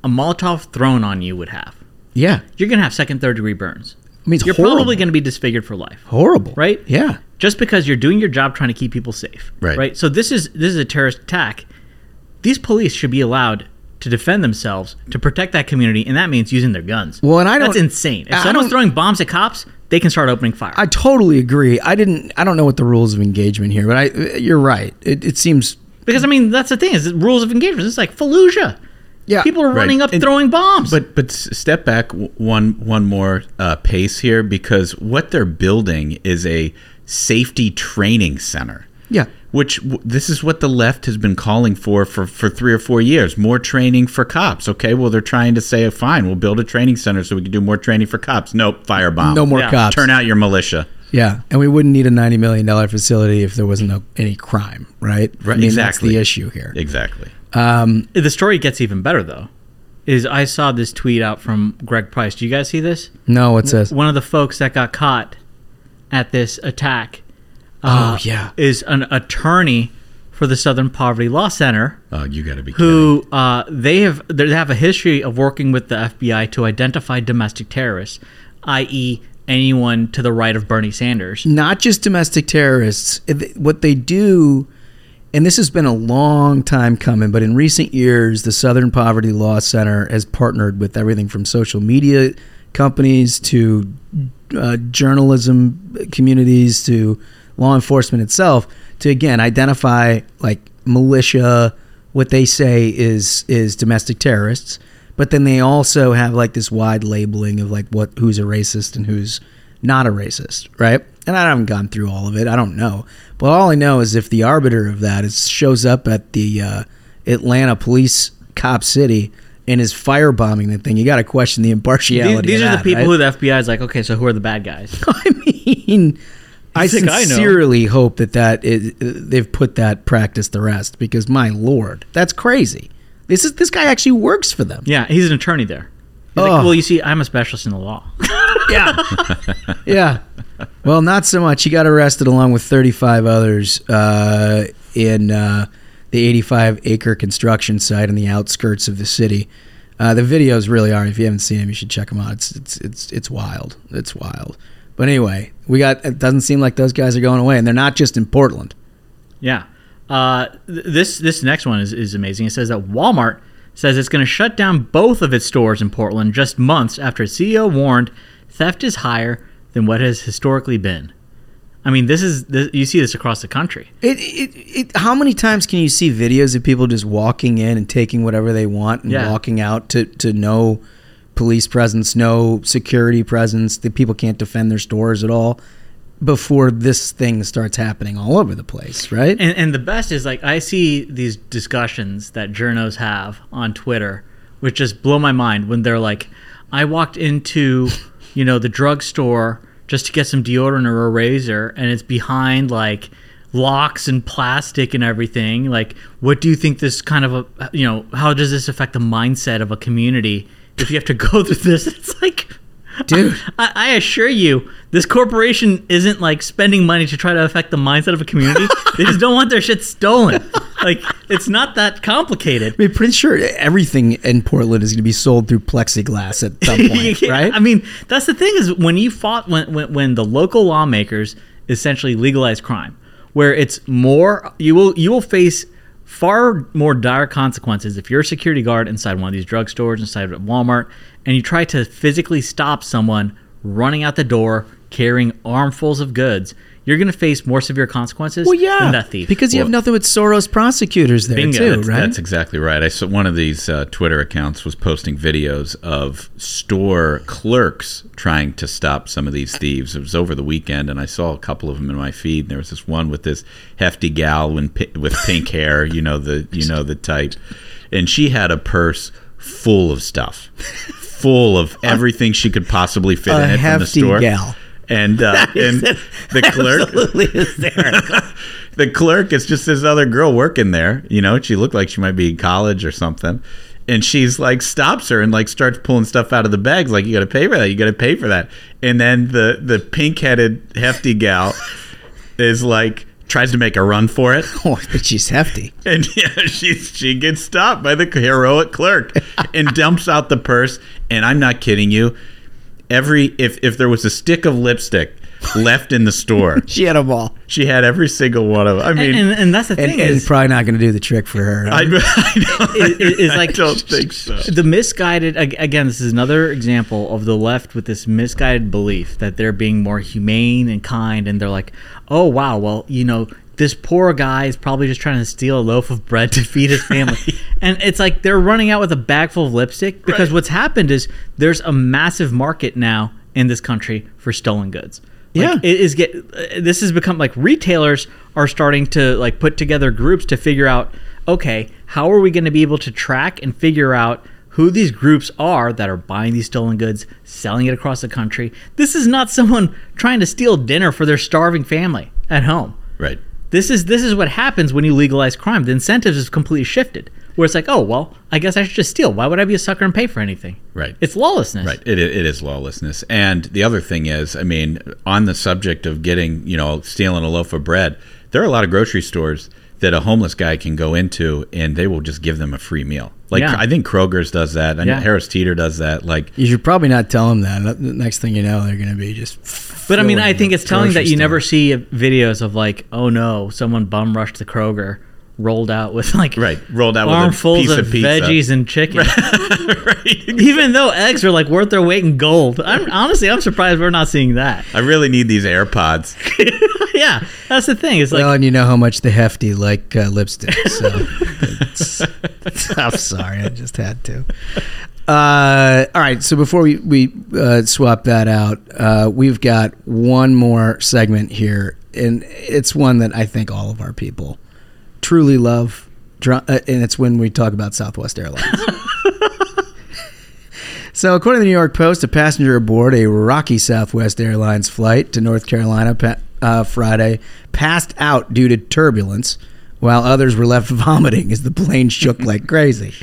a Molotov thrown on you would have. Yeah. You're gonna have second, third degree burns. I mean, it's you're horrible. probably gonna be disfigured for life. Horrible. Right? Yeah. Just because you're doing your job trying to keep people safe. Right. Right. So this is this is a terrorist attack. These police should be allowed to defend themselves to protect that community, and that means using their guns. Well, and I that's don't. That's insane. If I someone's throwing bombs at cops, they can start opening fire. I totally agree. I didn't. I don't know what the rules of engagement here, but I. You're right. It, it seems. Because I mean, that's the thing is the rules of engagement. It's like Fallujah. Yeah. People are Right. running up And- throwing bombs. But but step back one one more uh, pace here because what they're building is a safety training center. Yeah. Which w- this is what the left has been calling for, for for three or four years. More training for cops. Okay, well they're trying to say, fine, we'll build a training center so we can do more training for cops. Nope, firebomb. No more Yeah. cops. Turn out your militia. Yeah, and we wouldn't need a ninety million dollar facility if there wasn't no, any crime, right? Right, I mean, exactly. That's the issue here. Exactly. Um, the story gets even better though. Is I saw this tweet out from Greg Price. Do you guys see this? No, what's this? One of the folks that got caught at this attack. Uh, Oh, yeah. is an attorney for the Southern Poverty Law Center. Oh, you got to be who uh, they have they have a history of working with the FBI to identify domestic terrorists, i.e., anyone to the right of Bernie Sanders. not just domestic terrorists. What they do, and this has been a long time coming, but in recent years, the Southern Poverty Law Center has partnered with everything from social media companies to uh, journalism communities to law enforcement itself to again identify like militia, what they say is is domestic terrorists, but then they also have like this wide labeling of like what who's a racist and who's not a racist, right? And I haven't gone through all of it. I don't know, but all I know is if the arbiter of that is shows up at the uh, Atlanta police cop city and is firebombing the thing, you got to question the impartiality. these of are the people right? who the FBI is like, okay, so who are the bad guys? *laughs* I mean, I like, I sincerely hope that that is, they've put that practice to rest because my lord, that's crazy. This is this guy actually works for them. yeah, he's an attorney there. He's like, Oh. well, you see, I'm a specialist in the law. *laughs* Yeah, *laughs* yeah. Well, not so much. He got arrested along with 35 others uh, in uh, the 85 acre construction site on the outskirts of the city. Uh, the videos really are. If you haven't seen them, you should check them out. It's it's it's it's wild. It's wild. But anyway, we got. It doesn't seem like those guys are going away, and they're not just in Portland. Yeah. Uh, th- this this next one is, is amazing. It says that Walmart says it's going to shut down both of its stores in Portland just months after its CEO warned theft is higher than what has historically been. I mean, this is this, you see this across the country. It, it, it, how many times can you see videos of people just walking in and taking whatever they want and Yeah. walking out to, to no police presence, no security presence, The people can't defend their stores at all before this thing starts happening all over the place, right? And, and the best is like I see these discussions that journos have on Twitter, which just blow my mind when they're like, I walked into, you know, the drugstore just to get some deodorant or a razor, and it's behind like locks and plastic and everything. Like, what do you think this kind of a, you know, how does this affect the mindset of a community if you have to *laughs* go through this? It's like. Dude. I, I assure you, this corporation isn't like spending money to try to affect the mindset of a community. *laughs* they just don't want their shit stolen. Like, it's not that complicated. I mean, pretty sure everything in Portland is going to be sold through plexiglass at some *laughs* point, Yeah, right? I mean, that's the thing is when you fought when, when when the local lawmakers essentially legalized crime, where it's more you will you will face far more dire consequences if you're a security guard inside one of these drugstores, inside of Walmart, and you try to physically stop someone running out the door carrying armfuls of goods. You're going to face more severe consequences Well, yeah, than that thief. because you have nothing but Soros prosecutors there Bingo. too, that's, right? That's exactly right. I saw one of these uh, Twitter accounts was posting videos of store clerks trying to stop some of these thieves. It was over the weekend, and I saw a couple of them in my feed. And there was this one with this hefty gal in, with pink *laughs* hair, you know the you know the type, and she had a purse full of stuff, *laughs* full of everything she could possibly fit A in it from the hefty store. gal. And uh, *laughs* and the clerk Absolutely hysterical. *laughs* the clerk is just this other girl working there. You know, she looked like she might be in college or something. And she's like stops her and like starts pulling stuff out of the bags. Like you got to pay for that. You got to pay for that. And then the the pink headed hefty gal *laughs* is like tries to make a run for it. oh, but she's hefty. And yeah, she she gets stopped by the heroic clerk and dumps out the purse. And I'm not kidding you. Every if if there was a stick of lipstick left in the store, *laughs* She had them all. she had every single one of them. I mean, and, and that's the thing and is, probably not going to do the trick for her. I, *laughs* I don't, it- it- it's *laughs* like I don't think so. the misguided again this is another example of the left with this misguided belief that they're being more humane and kind and they're like oh wow well you know this poor guy is probably just trying to steal a loaf of bread to feed his family. *laughs* and it's like they're running out with a bag full of lipstick because what's happened is there's a massive market now in this country for stolen goods. Like, Yeah. it is get this has become like retailers are starting to like put together groups to figure out okay, how are we going to be able to track and figure out who these groups are that are buying these stolen goods, selling it across the country. This is not someone trying to steal dinner for their starving family at home. Right. This is this is what happens when you legalize crime. The incentives is completely shifted. Where it's like, oh well, I guess I should just steal. Why would I be a sucker and pay for anything? Right. It's lawlessness. Right. It, it is lawlessness. And the other thing is, I mean, on the subject of getting, you know, stealing a loaf of bread, there are a lot of grocery stores that a homeless guy can go into and they will just give them a free meal. Like, Yeah. I think Kroger's does that. I know Yeah. Harris Teeter does that. Like, You should probably not tell them that. The Next thing you know, they're going to be just. But I mean, I think it's telling that you store. never see videos of like, oh no, someone bum rushed the Kroger, rolled out with like right, rolled out with a armfuls piece of pizza. veggies and chicken. *laughs* Even though eggs are like worth their weight in gold, I'm honestly I'm surprised we're not seeing that. I really need these AirPods. *laughs* yeah, that's the thing. It's like well, and you know how much the hefty like uh, lipstick. So *laughs* it's- I'm sorry, I just had to. Uh, all right, so before we we uh, swap that out, uh, we've got one more segment here, and it's one that I think all of our people truly love, uh, and it's when we talk about Southwest Airlines. *laughs* So, according to the New York Post, a passenger aboard a Rocky Southwest Airlines flight to North Carolina uh, Friday passed out due to turbulence, while others were left *laughs* vomiting as the plane shook like crazy.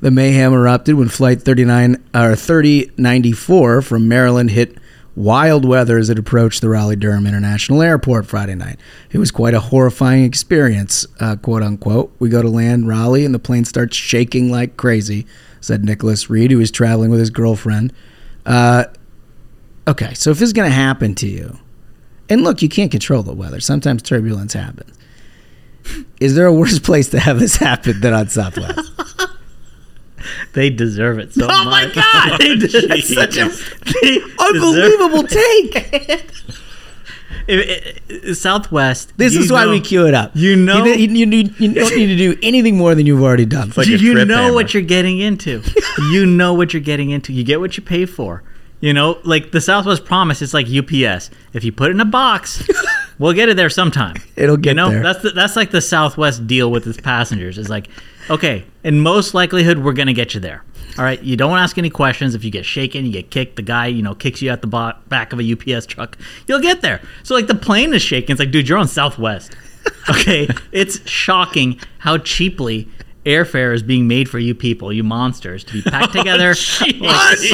The mayhem erupted when Flight 39 or 3094 from Maryland hit wild weather as it approached the Raleigh Durham International Airport Friday night. It was quite a horrifying experience, uh, quote unquote. We go to land Raleigh and the plane starts shaking like crazy, said Nicholas Reed, who was traveling with his girlfriend. Uh, okay, so if this is going to happen to you, and look, you can't control the weather. Sometimes turbulence happens. *laughs* Is there a worse place to have this happen than on Southwest? *laughs* they deserve it so Oh much. my God! *laughs* They That's such a they unbelievable take. If- eh, eh, if- Southwest. This is why know- we queue it up. You know, you, you, you, you don't need to do anything more than you've already done. you, you know what you're getting into. you know what you're getting into. You get what you pay for. You know, like the Southwest Promise It's like UPS. If you put it in a box, we'll get it there sometime. *laughs* It'll get you know, there. That's the, that's like the Southwest deal with its passengers. Is like, okay, in most likelihood, we're gonna get you there. All right, you don't ask any questions. If you get shaken, you get kicked. The guy, you know, kicks you at the bo- back of a UPS truck. You'll get there. So like the plane is shaking. It's like, dude, you're on Southwest. *laughs* Okay, it's shocking how cheaply airfare is being made for you people, you monsters, to be packed *laughs* oh, together. like That's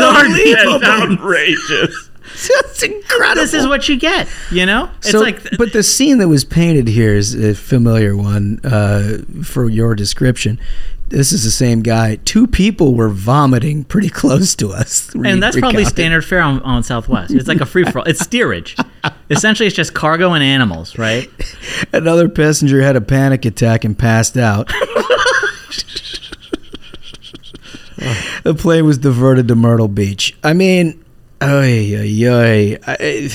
outrageous. *laughs* That's incredible. This is what you get. You know, it's so, like but the scene that was painted here is a familiar one uh, for your description. This is the same guy. Two people were vomiting pretty close to us. *laughs* and that's probably standard fare on, on Southwest. It's like a free for all. It's steerage. *laughs* Essentially, it's just cargo and animals, right? Another passenger had a panic attack and passed out. the plane was diverted to Myrtle Beach. I mean, oy, oy, oy. I,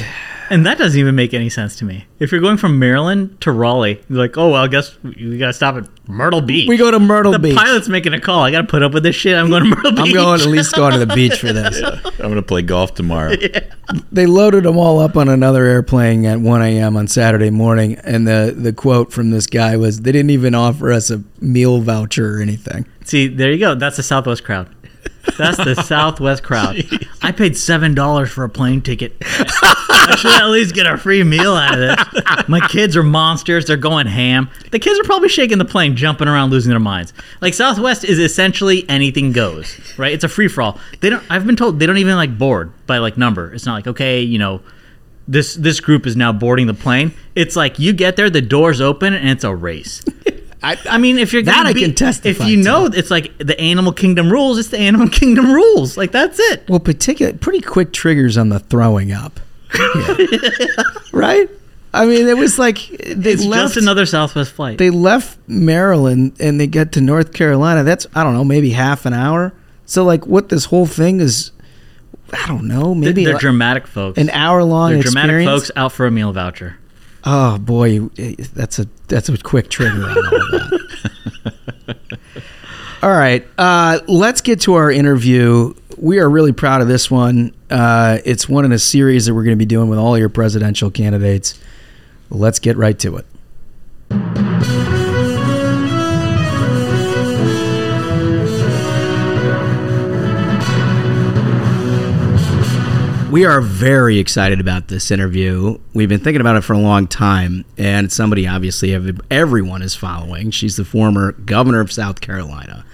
And that doesn't even make any sense to me. If you're going from Maryland to Raleigh, you're like, oh, well, I guess we gotta stop at Myrtle Beach. We go to Myrtle the Beach. The pilot's making a call. I gotta put up with this shit. I'm going to Myrtle Beach. I'm going at least going to the beach for this. *laughs* I'm going to play golf tomorrow. *laughs* They loaded them all up on another airplane at 1 a.m. on Saturday morning, and the, the quote from this guy was, "They didn't even offer us a meal voucher or anything." See, there you go. That's the Southwest crowd. That's the *laughs* Southwest crowd. I paid seven dollars for a plane ticket. I should at least get a free meal out of this. My kids are monsters. They're going ham. The kids are probably shaking the plane, jumping around, losing their minds. Like Southwest is essentially anything goes, right? It's a free for all. They don't. I've been told they don't even like board by like number. It's not like okay, you know, this this group is now boarding the plane. It's like you get there, the doors open, and it's a race. I, I mean, if you're That gonna I be- can testify If you know, it's like the animal kingdom rules. It's the animal *laughs* kingdom rules. Like that's it. Well, particular pretty quick triggers on the throwing up, *laughs* right? I mean, it was like they It's left just another Southwest flight. they left Maryland and they get to North Carolina. That's I don't know, maybe half an hour. So like, what this whole thing is, I don't know, maybe they're like dramatic folks. an hour long They're dramatic experience. folks out for a meal voucher. Oh boy, that's a that's a quick trigger on all that. *laughs* all right, uh, let's get to our interview. We are really proud of this one. Uh, it's one in a series that we're going to be doing with all your presidential candidates. Let's get right to it. We are very excited about this interview. We've been thinking about it for a long time, and it's somebody obviously everyone is following. She's the former governor of South Carolina,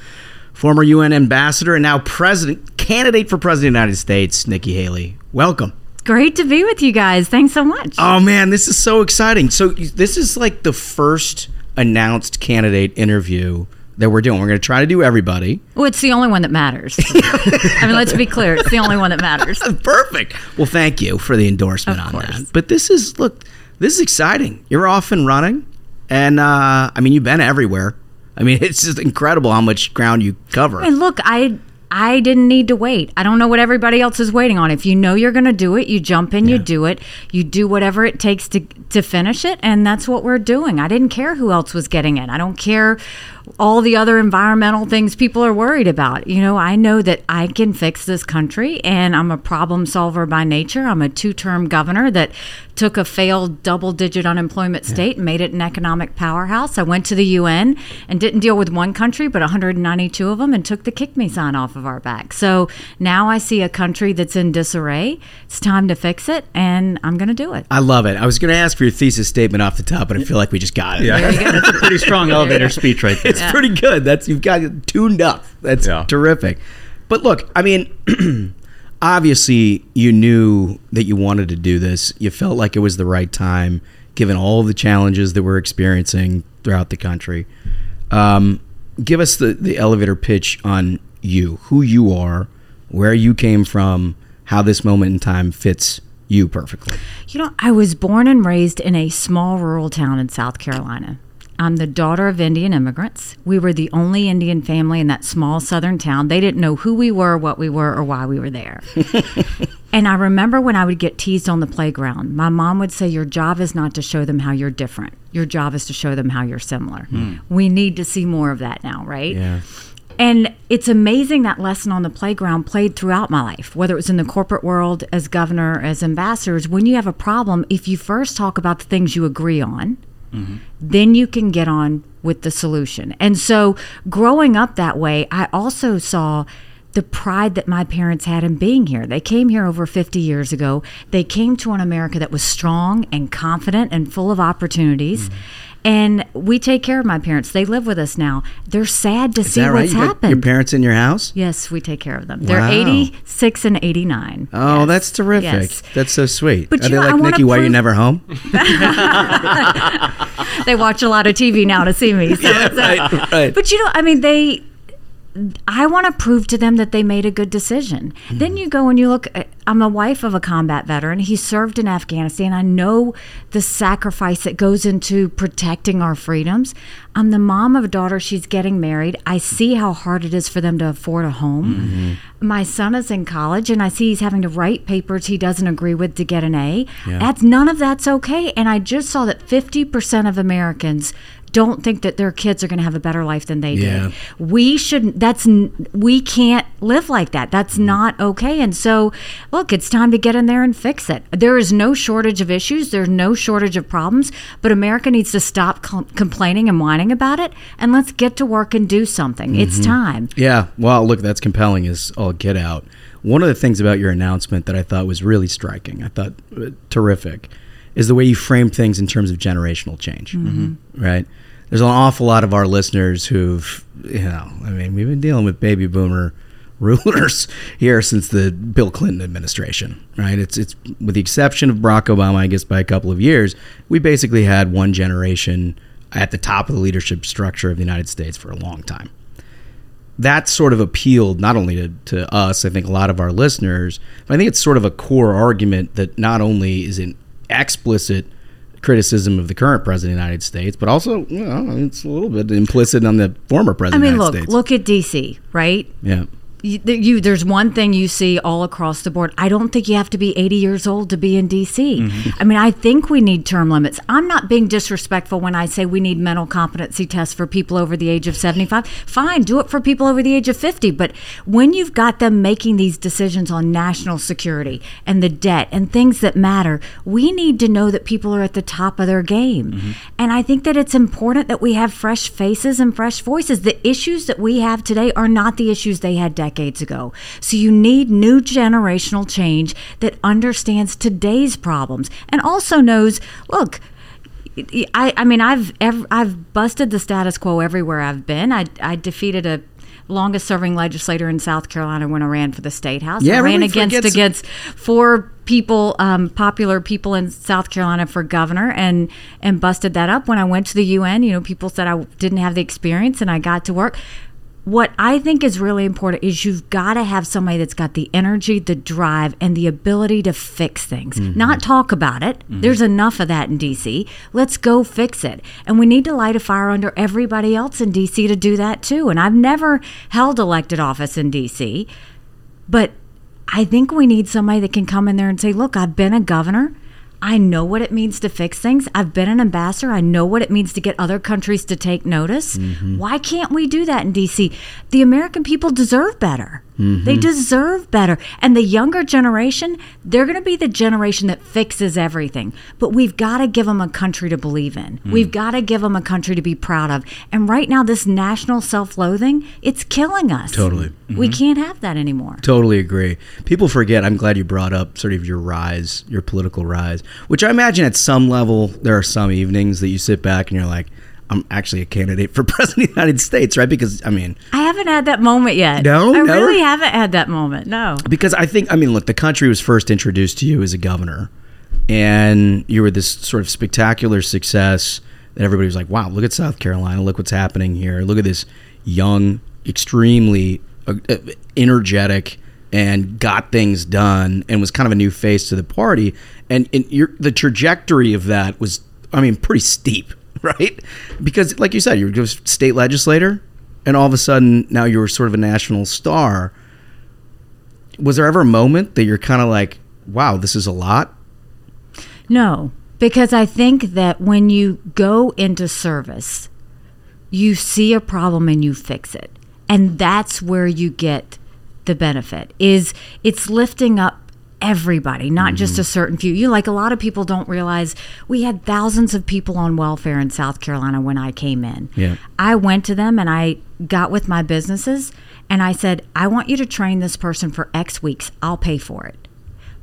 former UN ambassador, and now president candidate for president of the United States, Nikki Haley. Welcome. Great to be with you guys. Thanks so much. Oh man, this is so exciting. So this is like the first announced candidate interview that we're doing. We're going to try to do everybody. Well, it's the only one that matters. *laughs* I mean, let's be clear. It's the only one that matters. *laughs* Perfect. Well, thank you for the endorsement Of on course. that. But this is look, this is exciting. You're off and running, and uh, I mean, you've been everywhere. I mean, *laughs* it's just incredible how much ground you cover. And look, I I didn't need to wait. I don't know what everybody else is waiting on. If you know you're going to do it, you jump in, you do it. You do whatever it takes to to finish it, and that's what we're doing. I didn't care who else was getting in. I don't care all the other environmental things people are worried about. You know, I know that I can fix this country and I'm a problem solver by nature. I'm a two-term governor that took a failed double-digit unemployment state and made it an economic powerhouse. I went to the UN and didn't deal with one country but 192 of them and took the kick me sign off of our back. So now I see a country that's in disarray. It's time to fix it and I'm going to do it. I love it. I was going to ask for your thesis statement off the top, but I feel like we just got it. Yeah, that's a pretty strong elevator speech right there. It's pretty good. That's you've got it tuned up. That's terrific. But look, I mean, *clears throat* obviously you knew that you wanted to do this. You felt like it was the right time, given all the challenges that we're experiencing throughout the country. Um, give us the the elevator pitch on you, who you are, where you came from, how this moment in time fits you perfectly. You know, I was born and raised in a small rural town in South Carolina. I'm the daughter of Indian immigrants. We were the only Indian family in that small southern town. They didn't know who we were, what we were, or why we were there. *laughs* and I remember when I would get teased on the playground, my mom would say, Your job is not to show them how you're different. Your job is to show them how you're similar. Hmm. We need to see more of that now, right? Yeah. And it's amazing that lesson on the playground played throughout my life, whether it was in the corporate world, as governor, as ambassadors. When you have a problem, if you first talk about the things you agree on, Mm-hmm. then you can get on with the solution. And so, growing up that way, I also saw the pride that my parents had in being here. They came here over 50 years ago. They came to an America that was strong and confident and full of opportunities. Mm-hmm. And we take care of my parents. They live with us now. They're sad to Is see that right? what's You happened. your parents in your house? Yes, we take care of them. They're Wow. 86 and 89. Oh, that's terrific. Yes. That's so sweet. But Are you they know, I like wanna Nikki? Why are you prove- never home? *laughs* they watch a lot of TV now to see me. So *laughs* it's, uh, right, right. But you know, I mean, they. I want to prove to them that they made a good decision. Hmm. Then you go and you look. I'm a wife of a combat veteran. He served in Afghanistan. I know the sacrifice that goes into protecting our freedoms. I'm the mom of a daughter. She's getting married. I see how hard it is for them to afford a home. Mm-hmm. My son is in college, and I see he's having to write papers he doesn't agree with to get an A. Yeah. That's none of that's okay. And I just saw that 50% of Americans don't think that their kids are going to have a better life than they Yeah. did. We shouldn't. That's we can't live like that. That's not okay. And so, look, it's time to get in there and fix it. There is no shortage of issues. There's no shortage of problems. But America needs to stop com- complaining and whining about it, and let's get to work and do something. It's Mhm. time. Yeah. Well, look, that's compelling as all get out. One of the things about your announcement that I thought was really striking, I thought uh, terrific, is the way you frame things in terms of generational change. Mhm. Right? There's an awful lot of our listeners who've, you know, I mean, we've been dealing with baby boomer *laughs* rulers here since the Bill Clinton administration, right? It's it's with the exception of Barack Obama, I guess by a couple of years, we basically had one generation at the top of the leadership structure of the United States for a long time that sort of appealed not only to, to us, I think a lot of our listeners, but I think it's sort of a core argument that not only is an explicit criticism of the current president of the United States, but also you know, it's a little bit implicit on the former president. I mean, of the look, States. look at DC, right? Yeah. You, you there's one thing you see all across the board. I don't think you have to be 80 years old to be in DC. Mhm. I mean, I think we need term limits. I'm not being disrespectful when I say we need mental competency tests for people over the age of 75. Fine, do it for people over the age of 50, but when you've got them making these decisions on national security and the debt and things that matter, we need to know that people are at the top of their game. And I think that it's important that we have fresh faces and fresh voices. The issues that we have today are not the issues they had decades ago. So you need new generational change that understands today's problems and also knows, look, I, I mean, I've I've busted the status quo everywhere I've been. I, I defeated a longest serving legislator in South Carolina when I ran for the state house. Yeah, I ran against forgets- against four people, um, popular people in South Carolina for governor, and and busted that up. When I went to the UN, you know, people said I didn't have the experience, and I got to work. What I think is really important is you've got to have somebody that's got the energy, the drive, and the ability to fix things, Mhm. not talk about it. Mhm. There's enough of that in DC. Let's go fix it. And we need to light a fire under everybody else in DC to do that too. And I've never held elected office in DC, but I think we need somebody that can come in there and say, look, I've been a governor. I know what it means to fix things. I've been an ambassador. I know what it means to get other countries to take notice. Mm-hmm. Why can't we do that in DC? The American people deserve better. They Mhm. deserve better. And the younger generation, they're going to be the generation that fixes everything. But we've got to give them a country to believe in. Mm. We've got to give them a country to be proud of. And right now, this national self loathing, it's killing us. Totally. We Mhm. can't have that anymore. Totally agree. People forget. I'm glad you brought up sort of your rise, your political rise, which I imagine at some level there are some evenings that you sit back and you're like, I'm actually a candidate for *laughs* president of the United States, right? Because I mean, I haven't had that moment yet. No? I really haven't had that moment. No. because I think I mean, look, the country was first introduced to you as a governor, and you were this sort of spectacular success that everybody was like, "Wow, look at South Carolina! Look what's happening here! Look at this young, extremely uh, uh, energetic." And got things done, and was kind of a new face to the party. And, and your, the trajectory of that was, I mean, pretty steep, *laughs* right? Because, like you said, you're a state legislator, and all of a sudden now you're sort of a national star was there ever a moment that you're kind of like, wow, this is a lot? No, because I think that when you go into service, you see a problem and you fix it. And that's where you get the benefit. Is it's lifting up everybody, not just Mhm. a certain few. You like a lot of people don't realize we had thousands of people on welfare in South Carolina when I came in. Yeah. I went to them and I got with my businesses and I said, I want you to train this person for X weeks. I'll pay for it.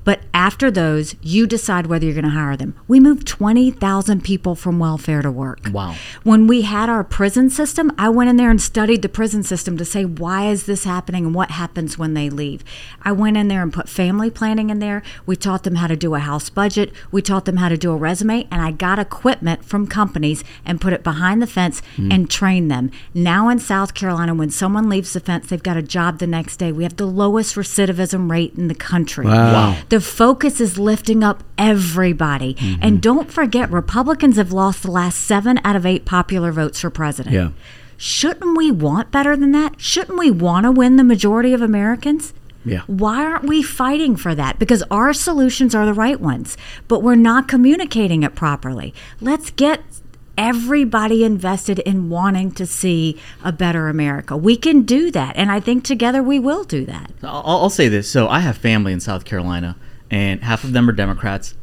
But after those, you decide whether you're going to hire them. We moved 20,000 people from welfare to work. Wow. When we had our prison system, I went in there and studied the prison system to say, why is this happening and what happens when they leave? I went in there and put family planning in there. We taught them how to do a house budget. We taught them how to do a resume. And I got equipment from companies and put it behind the fence Mm. and trained them. Now in South Carolina, when someone leaves the fence, they've got a job the next day. We have the lowest recidivism rate in the country. Wow. Wow. The focus is lifting up everybody. Mm-hmm. And don't forget, Republicans have lost the last seven out of eight popular votes for president. Yeah. Shouldn't we want better than that? Shouldn't we want to win the majority of Americans? Yeah. Why aren't we fighting for that? Because our solutions are the right ones, but we're not communicating it properly. Let's get everybody invested in wanting to see a better America. We can do that, and I think together we will do that. I'll, I'll say this. So I have family in South Carolina, and half of them are Democrats,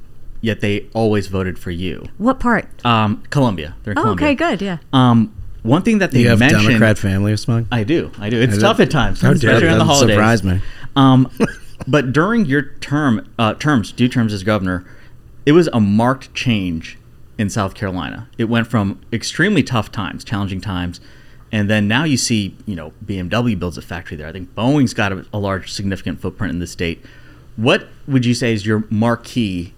yet they always voted for you. What part? Um, Columbia. They're in Oh, Columbia. okay, good, yeah. Um, one thing that they mentioned. you have mentioned. Democrat family, Smug? I do. I do. It's I tough at times, How especially you. on the Doesn't holidays. surprise me. Um, *laughs* but during your term, uh, terms, due terms as governor, it was a marked change in South Carolina. It went from extremely tough times, challenging times, and then now you see, you know, BMW builds a factory there. I think Boeing's got a, a large, significant footprint in the state. What would you say is your marquee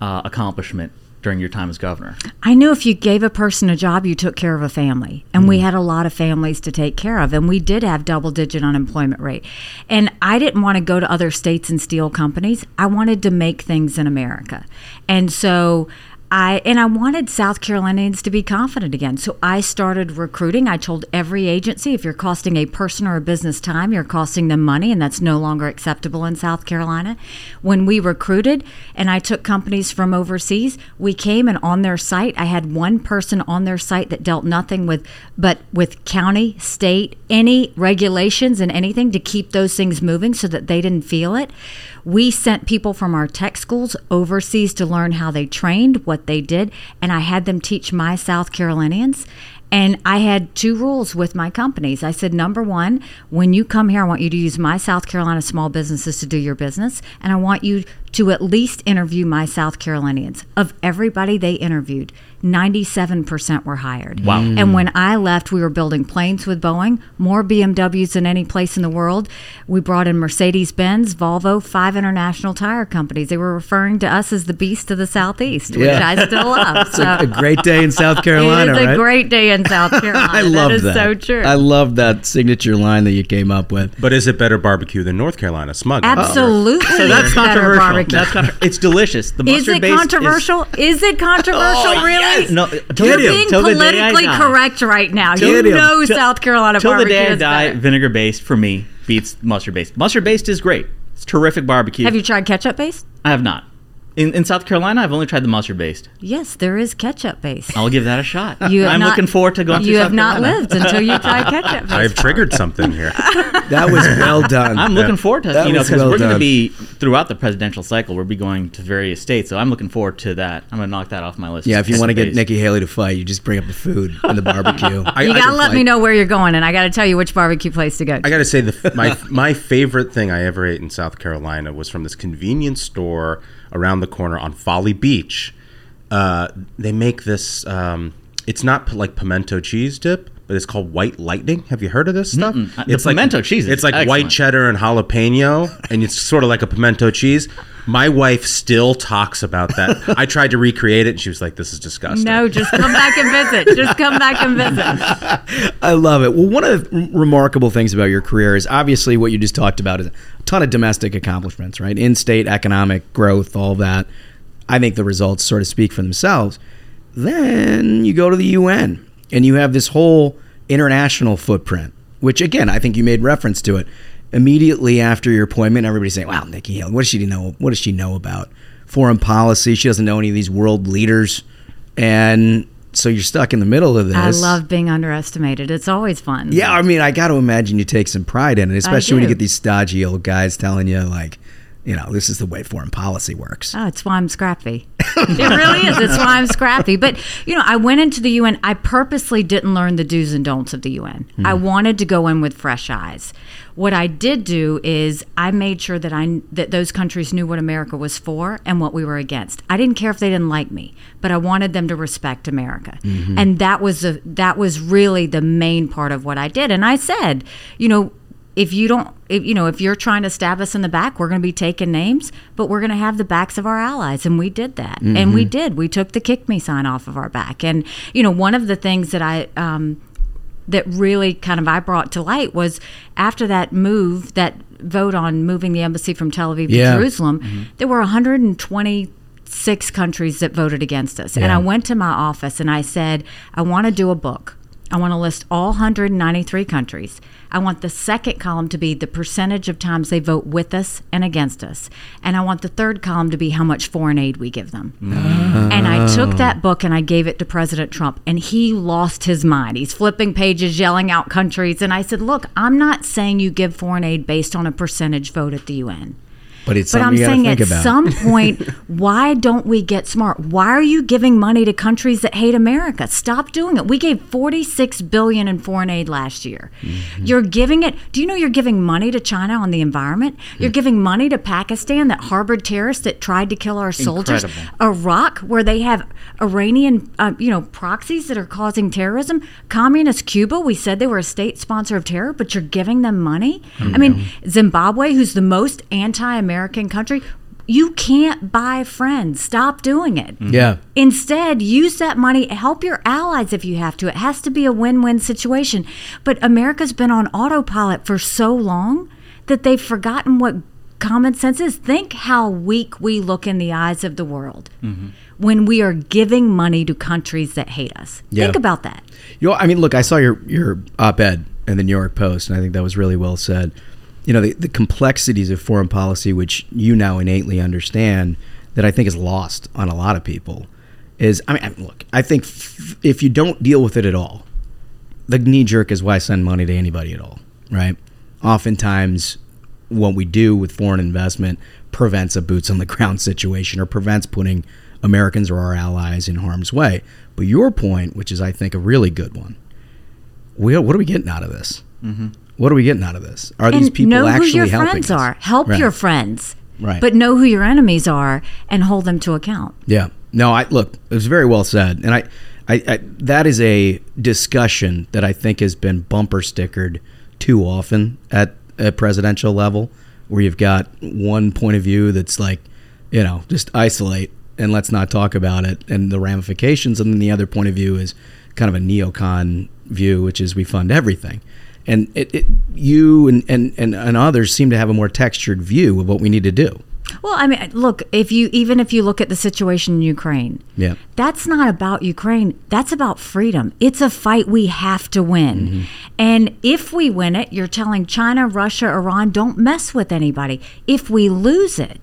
uh, accomplishment during your time as governor? I knew if you gave a person a job, you took care of a family. And we had a lot of families to take care of. And we did have double digit unemployment rate. And I didn't want to go to other states and steal companies. I wanted to make things in America. And so I and I wanted South Carolinians to be confident again. So I started recruiting. I told every agency if you're costing a person or a business time, you're costing them money and that's no longer acceptable in South Carolina. When we recruited and I took companies from overseas, we came and on their site, I had one person on their site that dealt nothing with but with county, state, any regulations and anything to keep those things moving so that they didn't feel it. We sent people from our tech schools overseas to learn how they trained, what they did, and I had them teach my South Carolinians. And I had two rules with my companies. I said, number one, when you come here, I want you to use my South Carolina small businesses to do your business. And I want you to at least interview my South Carolinians. Of everybody they interviewed, 97% were hired. Wow. Mm. And when I left, we were building planes with Boeing, more BMWs than any place in the world. We brought in Mercedes Benz, Volvo, five international tire companies. They were referring to us as the beast of the Southeast, which Yeah. I still love. *laughs* It's a, a great day in South *laughs* Carolina, it is a great day in South *laughs* Carolina. I love that is that. so true. I love that signature line that you came up with. But is it better barbecue than North Carolina smug? Absolutely. So that's controversial. Barbecue. That's it's delicious. The mustard based. Is it controversial? Is, it controversial? Oh, really? yes. No, till You're being till the day I politically correct right now. Till- you know till- South Carolina Till the day I die, vinegar based for me beats mustard based. Mustard based is great. It's terrific barbecue. Have you tried ketchup based? I have not. In, in South Carolina, I've only tried the mustard based. Yes, there is ketchup based. I'll give that a shot. *laughs* You have I'm not- looking forward to going. To Ketchup. You through have South not Carolina. lived until you try ketchup *laughs* based. I've triggered something here. *laughs* That was well done. I'm looking forward to That you know because well we're going to be throughout the presidential cycle. We'll be going to various states, so I'm looking forward to that. I'm going to knock that off my list. Yeah, if you want to get Nikki Haley to fight, you just bring up the food and the barbecue. I- you gotta let fight. me know where you're going, and I gotta tell you which barbecue place to go. To. I got to say, the, my my favorite thing I ever ate in South Carolina was from this convenience store around the corner on Folly Beach. Uh, they make this. Um, it's not like pimento cheese dip, but it's called White Lightning. Have you heard of this stuff? Mm-mm. Uh, the It's like pimento cheese It's like white cheddar and jalapeno, and it's sort of like a pimento cheese. My wife still talks about that. I tried to recreate it, and she was like, "This is disgusting." No, just come back and visit. *laughs* Just come back and visit. I love it. Well, one of the remarkable things about your career is obviously what you just talked about is a ton of domestic accomplishments, right? In-state economic growth, all that. I think the results sort of speak for themselves. Then you go to the UN and you have this whole international footprint, which again, I think you made reference to it. Immediately after your appointment, everybody's saying, "Wow, Nikki Haley, what does she know? What does she know about foreign policy? She doesn't know any of these world leaders." And so you're stuck in the middle of this. I love being underestimated. It's always fun. Yeah, I mean, I got to imagine you take some pride in it, especially when you get these stodgy old guys telling you, like, you know, this is the way foreign policy works. Oh, it's why I'm scrappy. it really is. It's why I'm scrappy. But, you know, I went into the UN. I purposely didn't learn the do's and don'ts of the UN. Hmm. I wanted to go in with fresh eyes. What I did do is I made sure that I that those countries knew what America was for and what we were against. I didn't care if they didn't like me, but I wanted them to respect America. Mm-hmm. And that was the that was really the main part of what I did. And I said, you know, if you don't if, you know if you're trying to stab us in the back we're going to be taking names but we're going to have the backs of our allies and we did that. And we did. We took the kick me sign off of our back. And you know one of the things that i um, that really kind of i brought to light was after that move that vote on moving the embassy from tel aviv Yeah. to jerusalem there were 126 countries that voted against us. And i went to my office and i said i want to do a book I want to list all 193 countries. I want the second column to be the percentage of times they vote with us and against us. And I want the third column to be how much foreign aid we give them. Mm. And I took that book and I gave it to President Trump, and he lost his mind. He's flipping pages, yelling out countries. And I said, Look, I'm not saying you give foreign aid based on a percentage vote at the UN. But it's But I'm you got to saying at about. some *laughs* point, why don't we get smart? Why are you giving money to countries that hate America? Stop doing it. We gave 46 billion in foreign aid last year. Mm-hmm. You're giving it. Do you know you're giving money to China on the environment? You're giving money to Pakistan that harbored terrorists that tried to kill our soldiers. Incredible. Iraq, where they have Iranian, uh, you know, proxies that are causing terrorism. Communist Cuba, we said they were a state sponsor of terror, but you're giving them money. I mean, Zimbabwe, who's the most anti-American country. You can't buy friends. Stop doing it. Mm-hmm. yeah. Instead, use that money, help your allies if you have to. It has to be a win win situation. But America's been on autopilot for so long that they've forgotten what common sense is. Think how weak we look in the eyes of the world. Mm-hmm. when we are giving money to countries that hate us. Yeah. Think about that. You know, I mean, look, I saw your your op-ed in the New York Post, and I think that was really well said. You know, the, the complexities of foreign policy, which you now innately understand, that I think is lost on a lot of people, is I mean, look, I think f- if you don't deal with it at all, the knee jerk is why send money to anybody at all, right? Oftentimes, what we do with foreign investment prevents a boots on the *laughs* ground situation or prevents putting Americans or our allies in harm's way. But your point, which is I think a really good one, we, what are we getting out of this? Mm-hmm. What are we getting out of this? Are these and people know actually who your helping friends us? are. Help Right. your friends. Right. But know who your enemies are and hold them to account. Yeah. No, I look, it was very well said. And I, I, I that is a discussion that I think has been bumper stickered too often at a presidential level where you've got one point of view that's like, you know, just isolate and let's not talk about it and the ramifications and then the other point of view is kind of a neocon view which is we fund everything. And it, it you and, and, and, and others seem to have a more textured view of what we need to do. Well, I mean, look, if you even if you look at the situation in Ukraine, Yeah. that's not about Ukraine. That's about freedom. It's a fight we have to win. Mm-hmm. And if we win it, you're telling China, Russia, Iran, don't mess with anybody. If we lose it,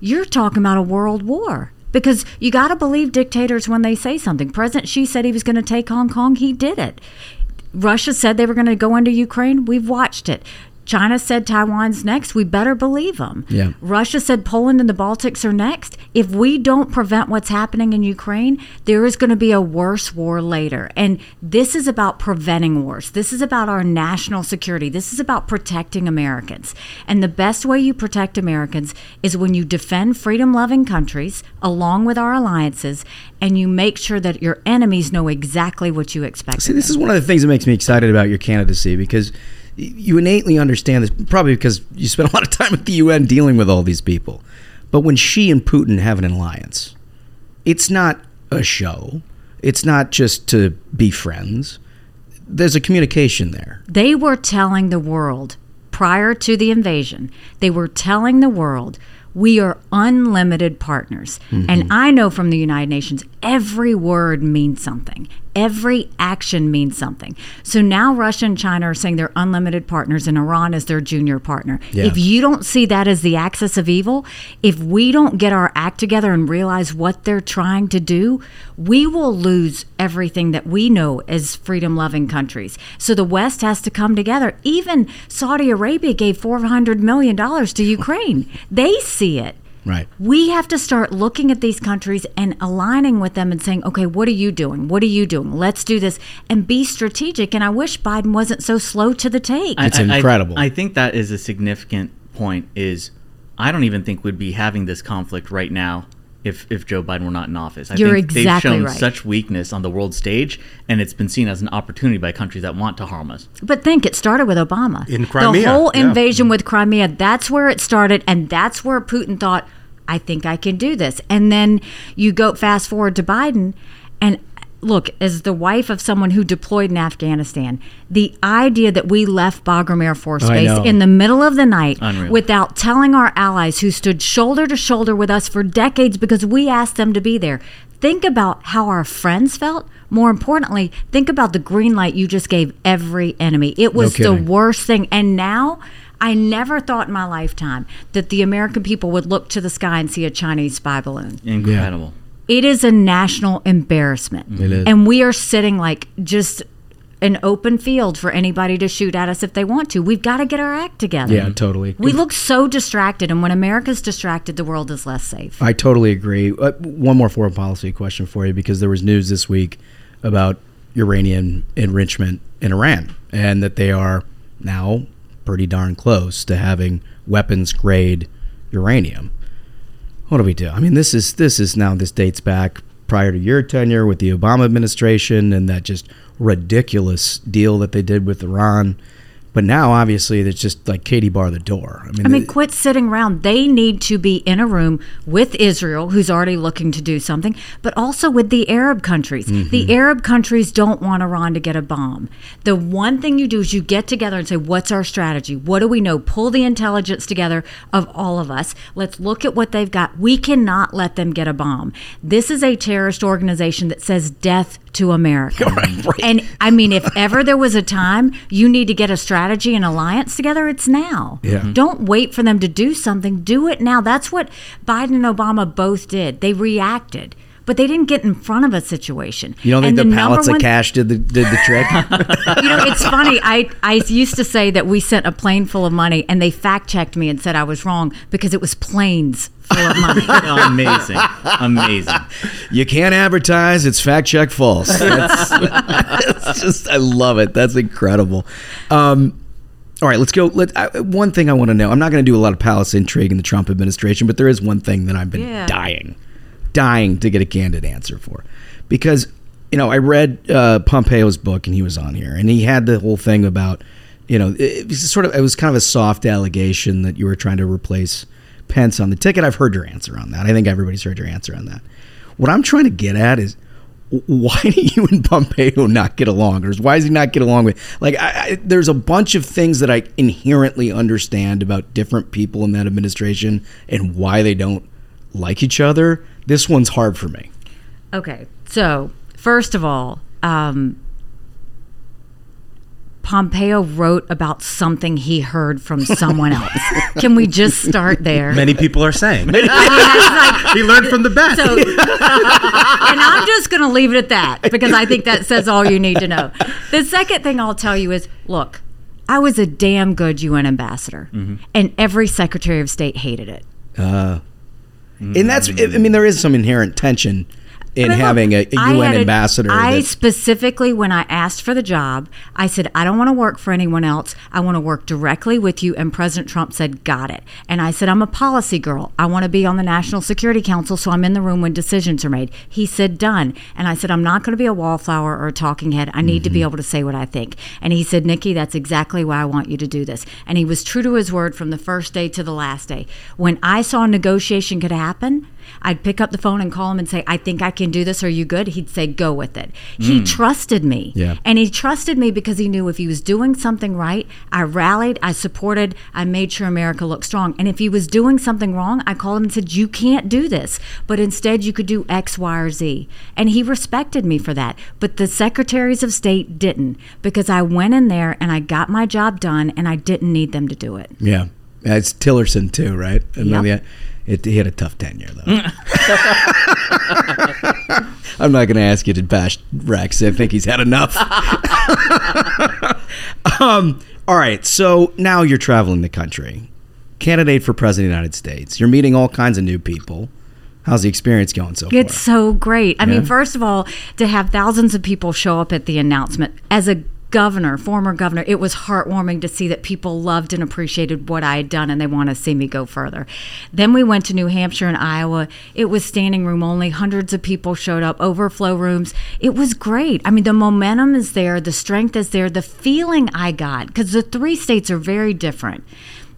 you're talking about a world war. Because you got to believe dictators when they say something. President Xi said he was going to take Hong Kong. He did it. Russia said they were going to go into Ukraine. We've watched it. China said Taiwan's next. We better believe them. Yeah. Russia said Poland and the Baltics are next. If we don't prevent what's happening in Ukraine, there is going to be a worse war later. And this is about preventing wars. This is about our national security. This is about protecting Americans. And the best way you protect Americans is when you defend freedom loving countries along with our alliances and you make sure that your enemies know exactly what you expect. See, this is one of the things that makes me excited about your candidacy because you innately understand this, probably because you spent a lot of time at the UN dealing with all these people. But when Xi and Putin have an alliance, it's not a show. It's not just to be friends. There's a communication there. They were telling the world prior to the invasion, they were telling the world we are unlimited partners. Mm-hmm. And I know from the United Nations, every word means something. Every action means something. So now Russia and China are saying they're unlimited partners and Iran is their junior partner. Yeah. If you don't see that as the axis of evil, if we don't get our act together and realize what they're trying to do, we will lose everything that we know as freedom loving countries. So the West has to come together. Even Saudi Arabia gave $400 million to Ukraine. They see it. Right. We have to start looking at these countries and aligning with them and saying, okay, what are you doing? What are you doing? Let's do this and be strategic. And I wish Biden wasn't so slow to the take. I- incredible. I, I think that is a significant point. Is I don't even think we'd be having this conflict right now if if Joe Biden were not in office. I You're think they've shown right. such weakness on the world stage, and it's been seen as an opportunity by countries that want to harm us. But think it started with Obama. In Crimea, The whole yeah. invasion with Crimea, that's where it started. And that's where Putin thought, I think I can do this. And then you go fast forward to Biden. And look, as the wife of someone who deployed in Afghanistan, the idea that we left Bagram Air Force Base in the middle of the night Unreal. without telling our allies who stood shoulder to shoulder with us for decades because we asked them to be there. Think about how our friends felt. More importantly, think about the green light you just gave every enemy. It was the worst thing. And now, I never thought in my lifetime that the American people would look to the sky and see a Chinese spy balloon. Incredible. It is a national embarrassment. It is. And we are sitting like just an open field for anybody to shoot at us if they want to. We've got to get our act together. Yeah, totally. We look so distracted, and when America's distracted, the world is less safe. I totally agree. Uh, one more foreign policy question for you because there was news this week about uranium enrichment in Iran and that they are now pretty darn close to having weapons grade uranium. What do we do? I mean, this is this is now this dates back prior to your tenure with the Obama administration and that just ridiculous deal that they did with Iran. But now, obviously, it's just like Katie bar the door. I mean, I mean, quit sitting around. They need to be in a room with Israel, who's already looking to do something, but also with the Arab countries. Mm-hmm. The Arab countries don't want Iran to get a bomb. The one thing you do is you get together and say, What's our strategy? What do we know? Pull the intelligence together of all of us. Let's look at what they've got. We cannot let them get a bomb. This is a terrorist organization that says death to America. *laughs* And I mean, if ever there was a time you need to get a strategy and alliance together, it's now. Yeah. Mm-hmm. Don't wait for them to do something. Do it now. That's what Biden and Obama both did. They reacted, but they didn't get in front of a situation. you don't think And the, number pallets of one- cash did the did the trick? *laughs* you know, it's funny. I, I used to say that we sent a plane full of money, and they fact checked me and said I was wrong because it was planes full of money. *laughs* Amazing. Amazing. you can't advertise. It's fact check false. *laughs* That's, that's just I love it. That's incredible. Um, all right, let's go. Let I, one thing I want to know. I'm not going to do a lot of palace intrigue in the Trump administration, but there is one thing that I've been Yeah. dying, dying to get a candid answer for, because you know I read uh, Pompeo's book and he was on here and he had the whole thing about you know it, was sort of it was kind of a soft allegation that you were trying to replace Pence on the ticket. I've heard your answer on that. I think everybody's heard your answer on that. What I'm trying to get at is why do you and Pompeo not get along, or why does he not get along with? Like, I, I, there's a bunch of things that I inherently understand about different people in that administration and why they don't like each other. This one's hard for me. Okay, so first of all, um, Pompeo wrote about something he heard from someone *laughs* else. Can we just start there? Many people are saying. I mean, like- he learned from the best. So, and I'm just going to leave it at that because I think that says all you need to know. The second thing I'll tell you is look, I was a damn good UN ambassador, and every Secretary of State hated it. Uh, and that's, I mean, there is some inherent tension in I mean, look, having a, a UN a- ambassador. I specifically, when I asked for the job, I said, I don't want to work for anyone else. I want to work directly with you. And President Trump said, Got it. And I said, I'm a policy girl. I want to be on the National Security Council, so I'm in the room when decisions are made. He said, Done. And I said, I'm not going to be a wallflower or a talking head. I need to Mm-hmm. be able to say what I think. And he said, Nikki, that's exactly why I want you to do this. And he was true to his word from the first day to the last day. When I saw a negotiation could happen, I'd pick up the phone and call him and say, I think I can do this. Are you good? He'd say, Go with it. He Mm. trusted me. Yeah. And he trusted me because he knew if he was doing something right, I rallied, I supported, I made sure America looked strong. And if he was doing something wrong, I called him and said, You can't do this, but instead you could do X, Y, or Z. And he respected me for that. But the secretaries of state didn't because I went in there and I got my job done and I didn't need them to do it. yeah. Yeah, It's Tillerson, too, right? Yep. It, he had a tough tenure, though. *laughs* I'm not going to ask you to bash Rex. I think he's had enough. *laughs* um, all right. So now you're traveling the country, candidate for president of the United States. You're meeting all kinds of new people. How's the experience going so far? It's so great. I Yeah. mean, first of all, to have thousands of people show up at the announcement as a governor, former governor, it was heartwarming to see that people loved and appreciated what I had done and they want to see me go further. Then we went to New Hampshire and Iowa. It was standing room only. Hundreds of people showed up, overflow rooms. It was great. I mean, the momentum is there, the strength is there, the feeling I got, because the three states are very different.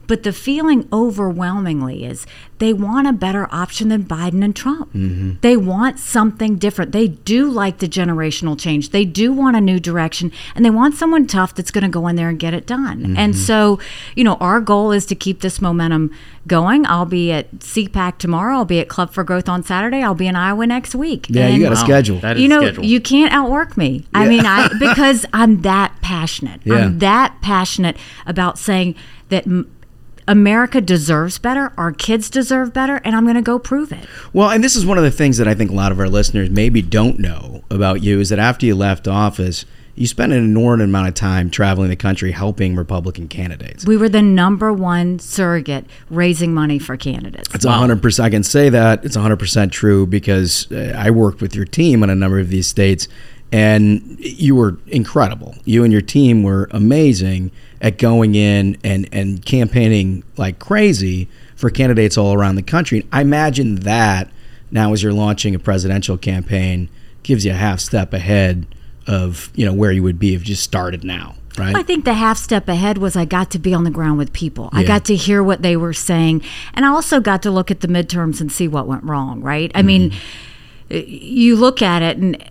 But the feeling overwhelmingly is they want a better option than Biden and Trump. Mm-hmm. They want something different. They do like the generational change. They do want a new direction and they want someone tough that's going to go in there and get it done. Mm-hmm. And so, you know, our goal is to keep this momentum going. I'll be at CPAC tomorrow. I'll be at Club for Growth on Saturday. I'll be in Iowa next week. Yeah, you got a schedule. that is you know, scheduled. you can't outwork me. I mean, I *laughs* because I'm that passionate. Yeah. I'm that passionate about saying that m- America deserves better. Our kids deserve better, and I'm going to go prove it. Well, and this is one of the things that I think a lot of our listeners maybe don't know about you is that after you left office, you spent an inordinate amount of time traveling the country helping Republican candidates. We were the number one surrogate raising money for candidates. It's a hundred percent. I can say that it's hundred percent true because uh, I worked with your team in a number of these states, and you were incredible. You and your team were amazing at going in and and campaigning like crazy for candidates all around the country. I imagine that now, as you're launching a presidential campaign, gives you a half step ahead of you know where you would be if you just started now, right? I think the half step ahead was I got to be on the ground with people. I got to hear what they were saying. And I also got to look at the midterms and see what went wrong, right? I mean, mm-hmm. you look at it and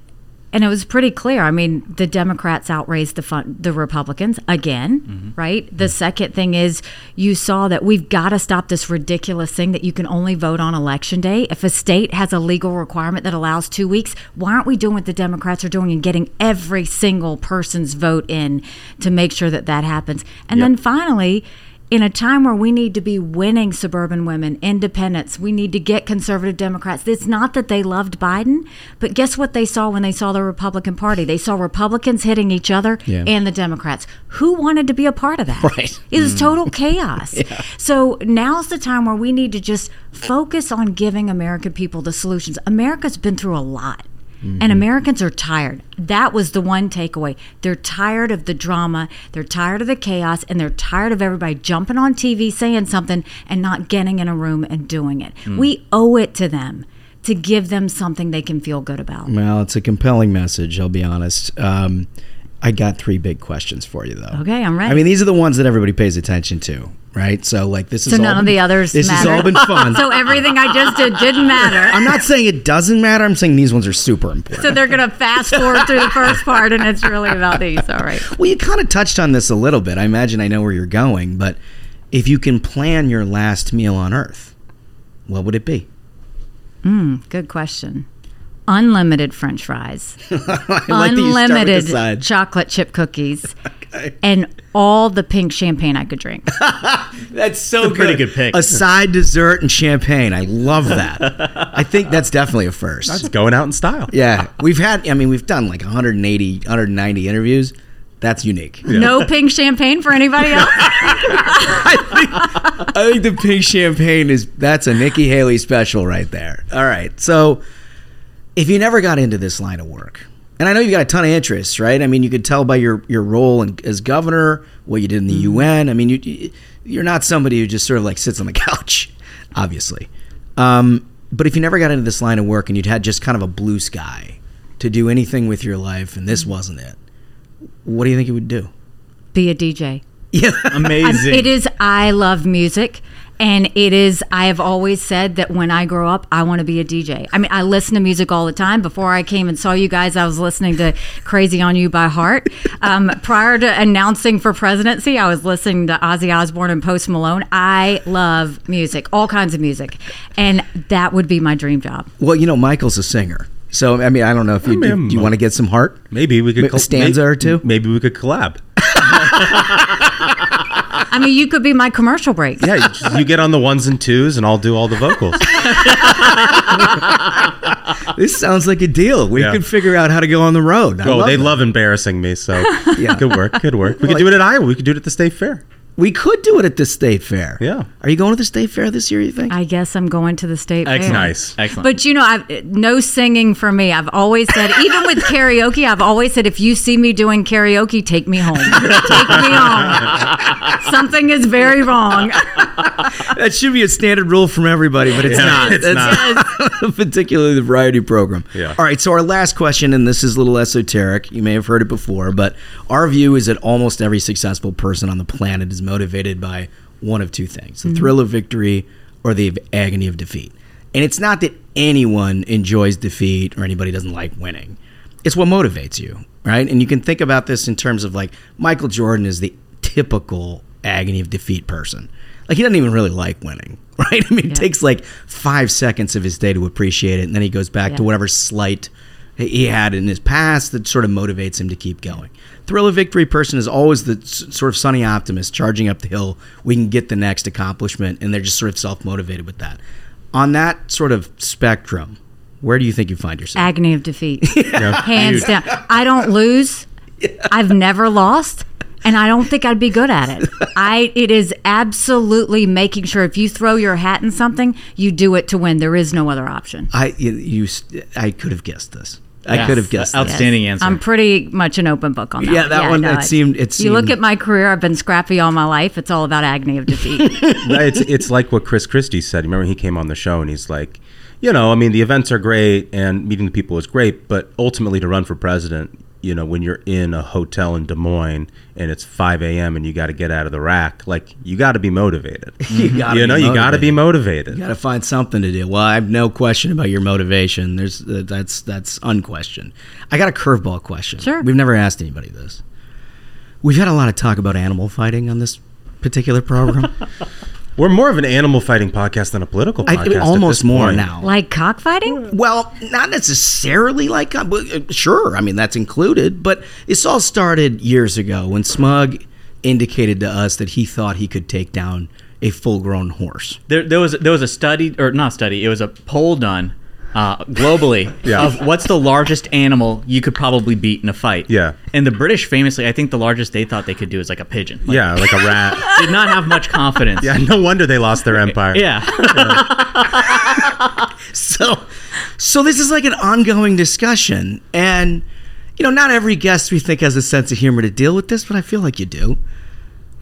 and it was pretty clear. I mean, the Democrats outraised the fun, the Republicans again, mm-hmm. right? The mm-hmm. second thing is you saw that we've got to stop this ridiculous thing that you can only vote on election day. If a state has a legal requirement that allows 2 weeks, why aren't we doing what the Democrats are doing and getting every single person's vote in to make sure that that happens? And then finally, in a time where we need to be winning suburban women, independents, we need to get conservative Democrats. It's not that they loved Biden, but guess what they saw when they saw the Republican Party? They saw Republicans hitting each other Yeah. and the Democrats. Who wanted to be a part of that? *laughs* Right. It was mm. total chaos. *laughs* So now's the time where we need to just focus on giving American people the solutions. America's been through a lot. And Americans are tired. That was the one takeaway. They're tired of the drama, they're tired of the chaos, and they're tired of everybody jumping on TV saying something and not getting in a room and doing it. Mm. We owe it to them to give them something they can feel good about. Well, it's a compelling message. I'll be honest. Um, I got three big questions for you, though. Okay, I'm ready. I mean, these are the ones that everybody pays attention to, right? So, like, this is so all none of the others This has all been fun. *laughs* so everything I just did didn't matter. I'm not saying it doesn't matter. I'm saying these ones are super important. So they're going to fast forward through the first part, and it's really about these. All right. Well, you kind of touched on this a little bit. I imagine I know where you're going, but if you can plan your last meal on Earth, what would it be? Mm, good question. Unlimited French fries, *laughs* I like that you start with the unlimited chocolate chip cookies, *laughs* and all the pink champagne I could drink. *laughs* That's so That's a pretty good pick. A side dessert and champagne. I love that. I think that's definitely a first. That's going out in style. Yeah, we've had. I mean, we've done like 180, 190 interviews. That's unique. No pink champagne for anybody else. I think the pink champagne is that's a Nikki Haley special right there. All right, so if you never got into this line of work, and I know you got a ton of interests, right? I mean, you could tell by your your role in, as governor, what you did in the UN. I mean, you you're not somebody who just sort of like sits on the *laughs* couch, obviously. Um, but if you never got into this line of work and you'd had just kind of a blue sky to do anything with your life, and this wasn't it, what do you think you would do? Be a DJ. Yeah, Amazing. *laughs* It is. I love music, and it is. I have always said that when I grow up, I want to be a DJ. I mean, I listen to music all the time. Before I came and saw you guys, I was listening to "Crazy on You" by heart. Um, prior to announcing for presidency, I was listening to Ozzy Osbourne and Post Malone. I love music, all kinds of music, and that would be my dream job. Well, you know, Michael's a singer. So, I mean, I don't know if you, I mean, do you want to get some heart? Maybe we could A stanza may- or two? Maybe we could collab. *laughs* I mean, you could be my commercial break. Yeah, you, get on the ones and twos, and I'll do all the vocals. *laughs* This sounds like a deal. We Yeah. could figure out how to go on the road. I oh, they that. love embarrassing me, so *laughs* Yeah. good work. good work. We could do it at Iowa. We could do it at the state fair. We could do it at the state fair. Yeah. Are you going to the state fair this year? You think? I guess I'm going to the state Excellent. fair. Nice. Excellent. But you know, I've no singing for me. I've always said, even with *laughs* karaoke, I've always said, if you see me doing karaoke, take me home. take me home. Something is very wrong. *laughs* that should be a standard rule from everybody, but it's Yeah, not. it's That's *laughs* particularly the variety program. Yeah. All right. So our last question, and this is a little esoteric. You may have heard it before, but our view is that almost every successful person on the planet is motivated by one of two things: the mm-hmm. thrill of victory or the agony of defeat. And it's not that anyone enjoys defeat or anybody doesn't like winning. It's what motivates you, right? And you can think about this in terms of like Michael Jordan is the typical agony of defeat person. Like he doesn't even really like winning, *laughs* right? I mean, it takes like five seconds of his day to appreciate it, and then he goes back to whatever slight he had in his past that sort of motivates him to keep going. Thrill of victory person is always the sort of sunny optimist charging up the hill. We can get the next accomplishment, and they're just sort of self motivated with that. On that sort of spectrum, where do you think you find yourself? Agony of defeat. *laughs* Hands down. I don't lose. *laughs* I've never lost. And I don't think I'd be good at it. *laughs* I it is absolutely making sure if you throw your hat in something, you do it to win. There is no other option. I you, you s- I could have guessed this. I could have guessed this. Outstanding answer. I'm pretty much an open book on that. Yeah, that one, it seemed- it You look at my career. I've been scrappy all my life. It's all about agony of defeat. *laughs* Right, it's it's like what Chris Christie said. Remember, he came on the show and he's like, you know, I mean, the events are great and meeting the people is great, but ultimately, to run for president, you know, when you're in a hotel in Des Moines and it's 5 a.m. and you got to get out of the rack, like you got to be *laughs* motivated. You gotta know, be you got to be motivated. You got to find something to do. Well, I have no question about your motivation. There's uh, that's that's unquestioned. I got a curveball question. Sure. We've never asked anybody this. We've had a lot of talk about animal fighting on this particular program. *laughs* We're more of an animal fighting podcast than a political I- podcast. at almost this more point. now. Like cockfighting? Well, not necessarily like, uh, but, uh, sure. I mean, that's included, but this all started years ago when Smug indicated to us that he thought he could take down a full-grown horse. There, there was there was a study or not study. It was a poll done uh, globally *laughs* Yeah. of what's the largest animal you could probably beat in a fight. Yeah. And the British famously, I think the largest they thought they could do is like a pigeon. Like, yeah, like a rat. *laughs* Did not have much confidence. Yeah, no wonder they lost their empire. Yeah. *laughs* so so this is like an ongoing discussion and you know not every guest we think has a sense of humor to deal with this but i feel like you do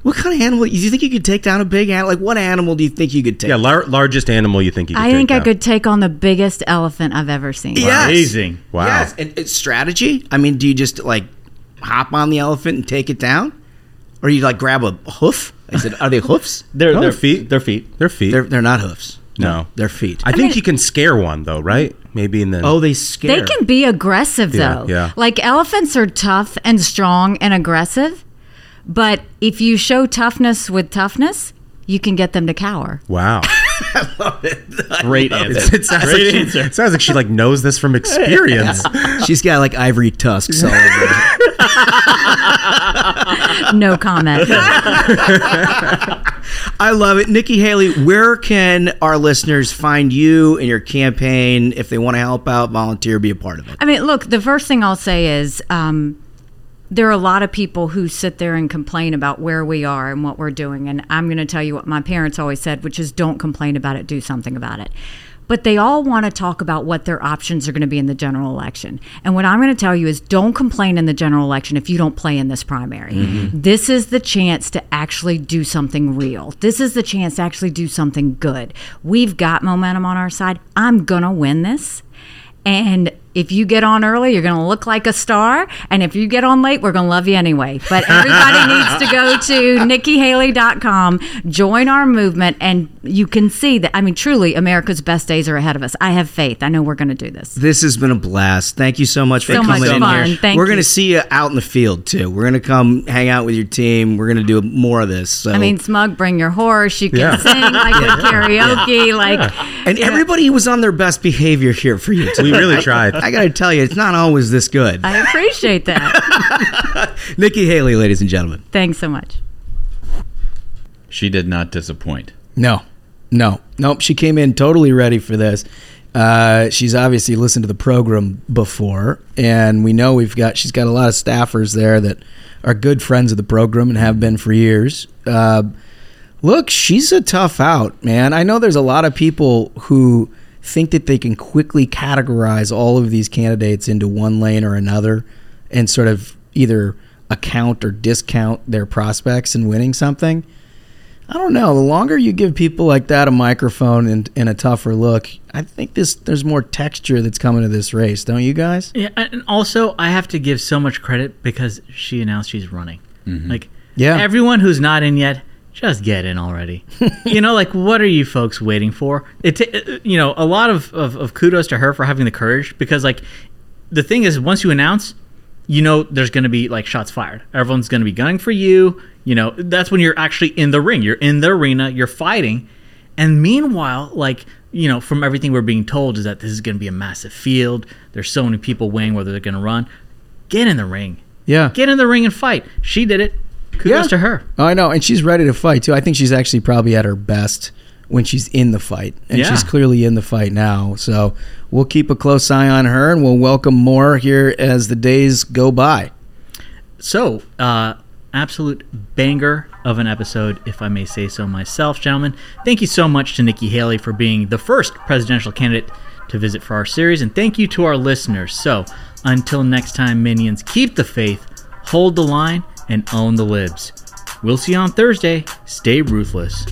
what kind of animal do you think you could take down a big animal like what animal do you think you could take Yeah, lar- largest animal you think you could I take think I could take on the biggest elephant I've ever seen. Yes. Wow. yes and it's strategy i mean do you just like hop on the elephant and take it down or you like grab a hoof is it are they hoofs *laughs* They're, No, they're they're feet. They're feet. Their feet. they're, they're not hoofs no. they're feet I, think you can scare one though, right? Maybe in the oh they scare. They can be aggressive Yeah, though. yeah. Like elephants are tough and strong and aggressive, but if you show toughness with toughness, you can get them to cower. Wow. *laughs* Great answer. It's- it sounds Great like she, answer. it sounds like she like knows this from experience. *laughs* she's got like ivory tusks all over her. *laughs* No comment. I love it. Nikki Haley, where can our listeners find you and your campaign if they want to help out, volunteer, be a part of it? I mean, look, the first thing I'll say is um, there are a lot of people who sit there and complain about where we are and what we're doing. And I'm going to tell you what my parents always said, which is don't complain about it, do something about it. But they all want to talk about what their options are going to be in the general election. And what I'm going to tell you is don't complain in the general election if you don't play in this primary. Mm-hmm. This is the chance to actually do something real. This is the chance to actually do something good. We've got momentum on our side. I'm going to win this. And if you get on early, you're going to look like a star. And if you get on late, we're going to love you anyway. But everybody *laughs* needs to go to nikkihaley.com, join our movement, and you can see that. I mean, truly, America's best days are ahead of us. I have faith. I know we're going to do this. This has been a blast. Thank you so much for So much coming in fun. here. Thank We're going to see you out in the field too. We're going to come hang out with your team. We're going to do more of this. So. I mean, Smug, bring your horse. You can Yeah. sing like *laughs* with karaoke. Like, and everybody was on their best behavior here for you. We really tried. I, got to tell you, it's not always this good. I appreciate that. *laughs* Nikki Haley, ladies and gentlemen. Thanks so much. She did not disappoint. No, no, nope. She came in totally ready for this. Uh, she's obviously listened to the program before, and we know we've got she's got a lot of staffers there that are good friends of the program and have been for years. Uh, look, she's a tough out, man. I know there's a lot of people who think that they can quickly categorize all of these candidates into one lane or another and sort of either account or discount their prospects in winning something. I don't know. The longer you give people like that a microphone and, and a tougher look, I think this there's more texture that's coming to this race, don't you guys? Yeah, and also I have to give so much credit because she announced she's running. Mm-hmm. Like, Yeah. everyone who's not in yet, just get in already. *laughs* you know, like what are you folks waiting for? It, ta- uh, you know, a lot of, of of kudos to her for having the courage because like the thing is, once you announce, you know, there's going to be like shots fired. Everyone's going to be gunning for you. You know, that's when you're actually in the ring. You're in the arena. You're fighting. And meanwhile, like, you know, from everything we're being told is that this is going to be a massive field. There's so many people weighing whether they're going to run. Get in the ring. Yeah. Get in the ring and fight. She did it. Kudos to her. Oh, I know, and she's ready to fight too. I think she's actually probably at her best when she's in the fight, and Yeah. she's clearly in the fight now. So we'll keep a close eye on her, and we'll welcome more here as the days go by. So, uh, absolute banger of an episode, if I may say so myself, gentlemen. Thank you so much to Nikki Haley for being the first presidential candidate to visit for our series, and thank you to our listeners. So, until next time, minions, keep the faith, hold the line, and own the libs. We'll see you on Thursday. Stay ruthless.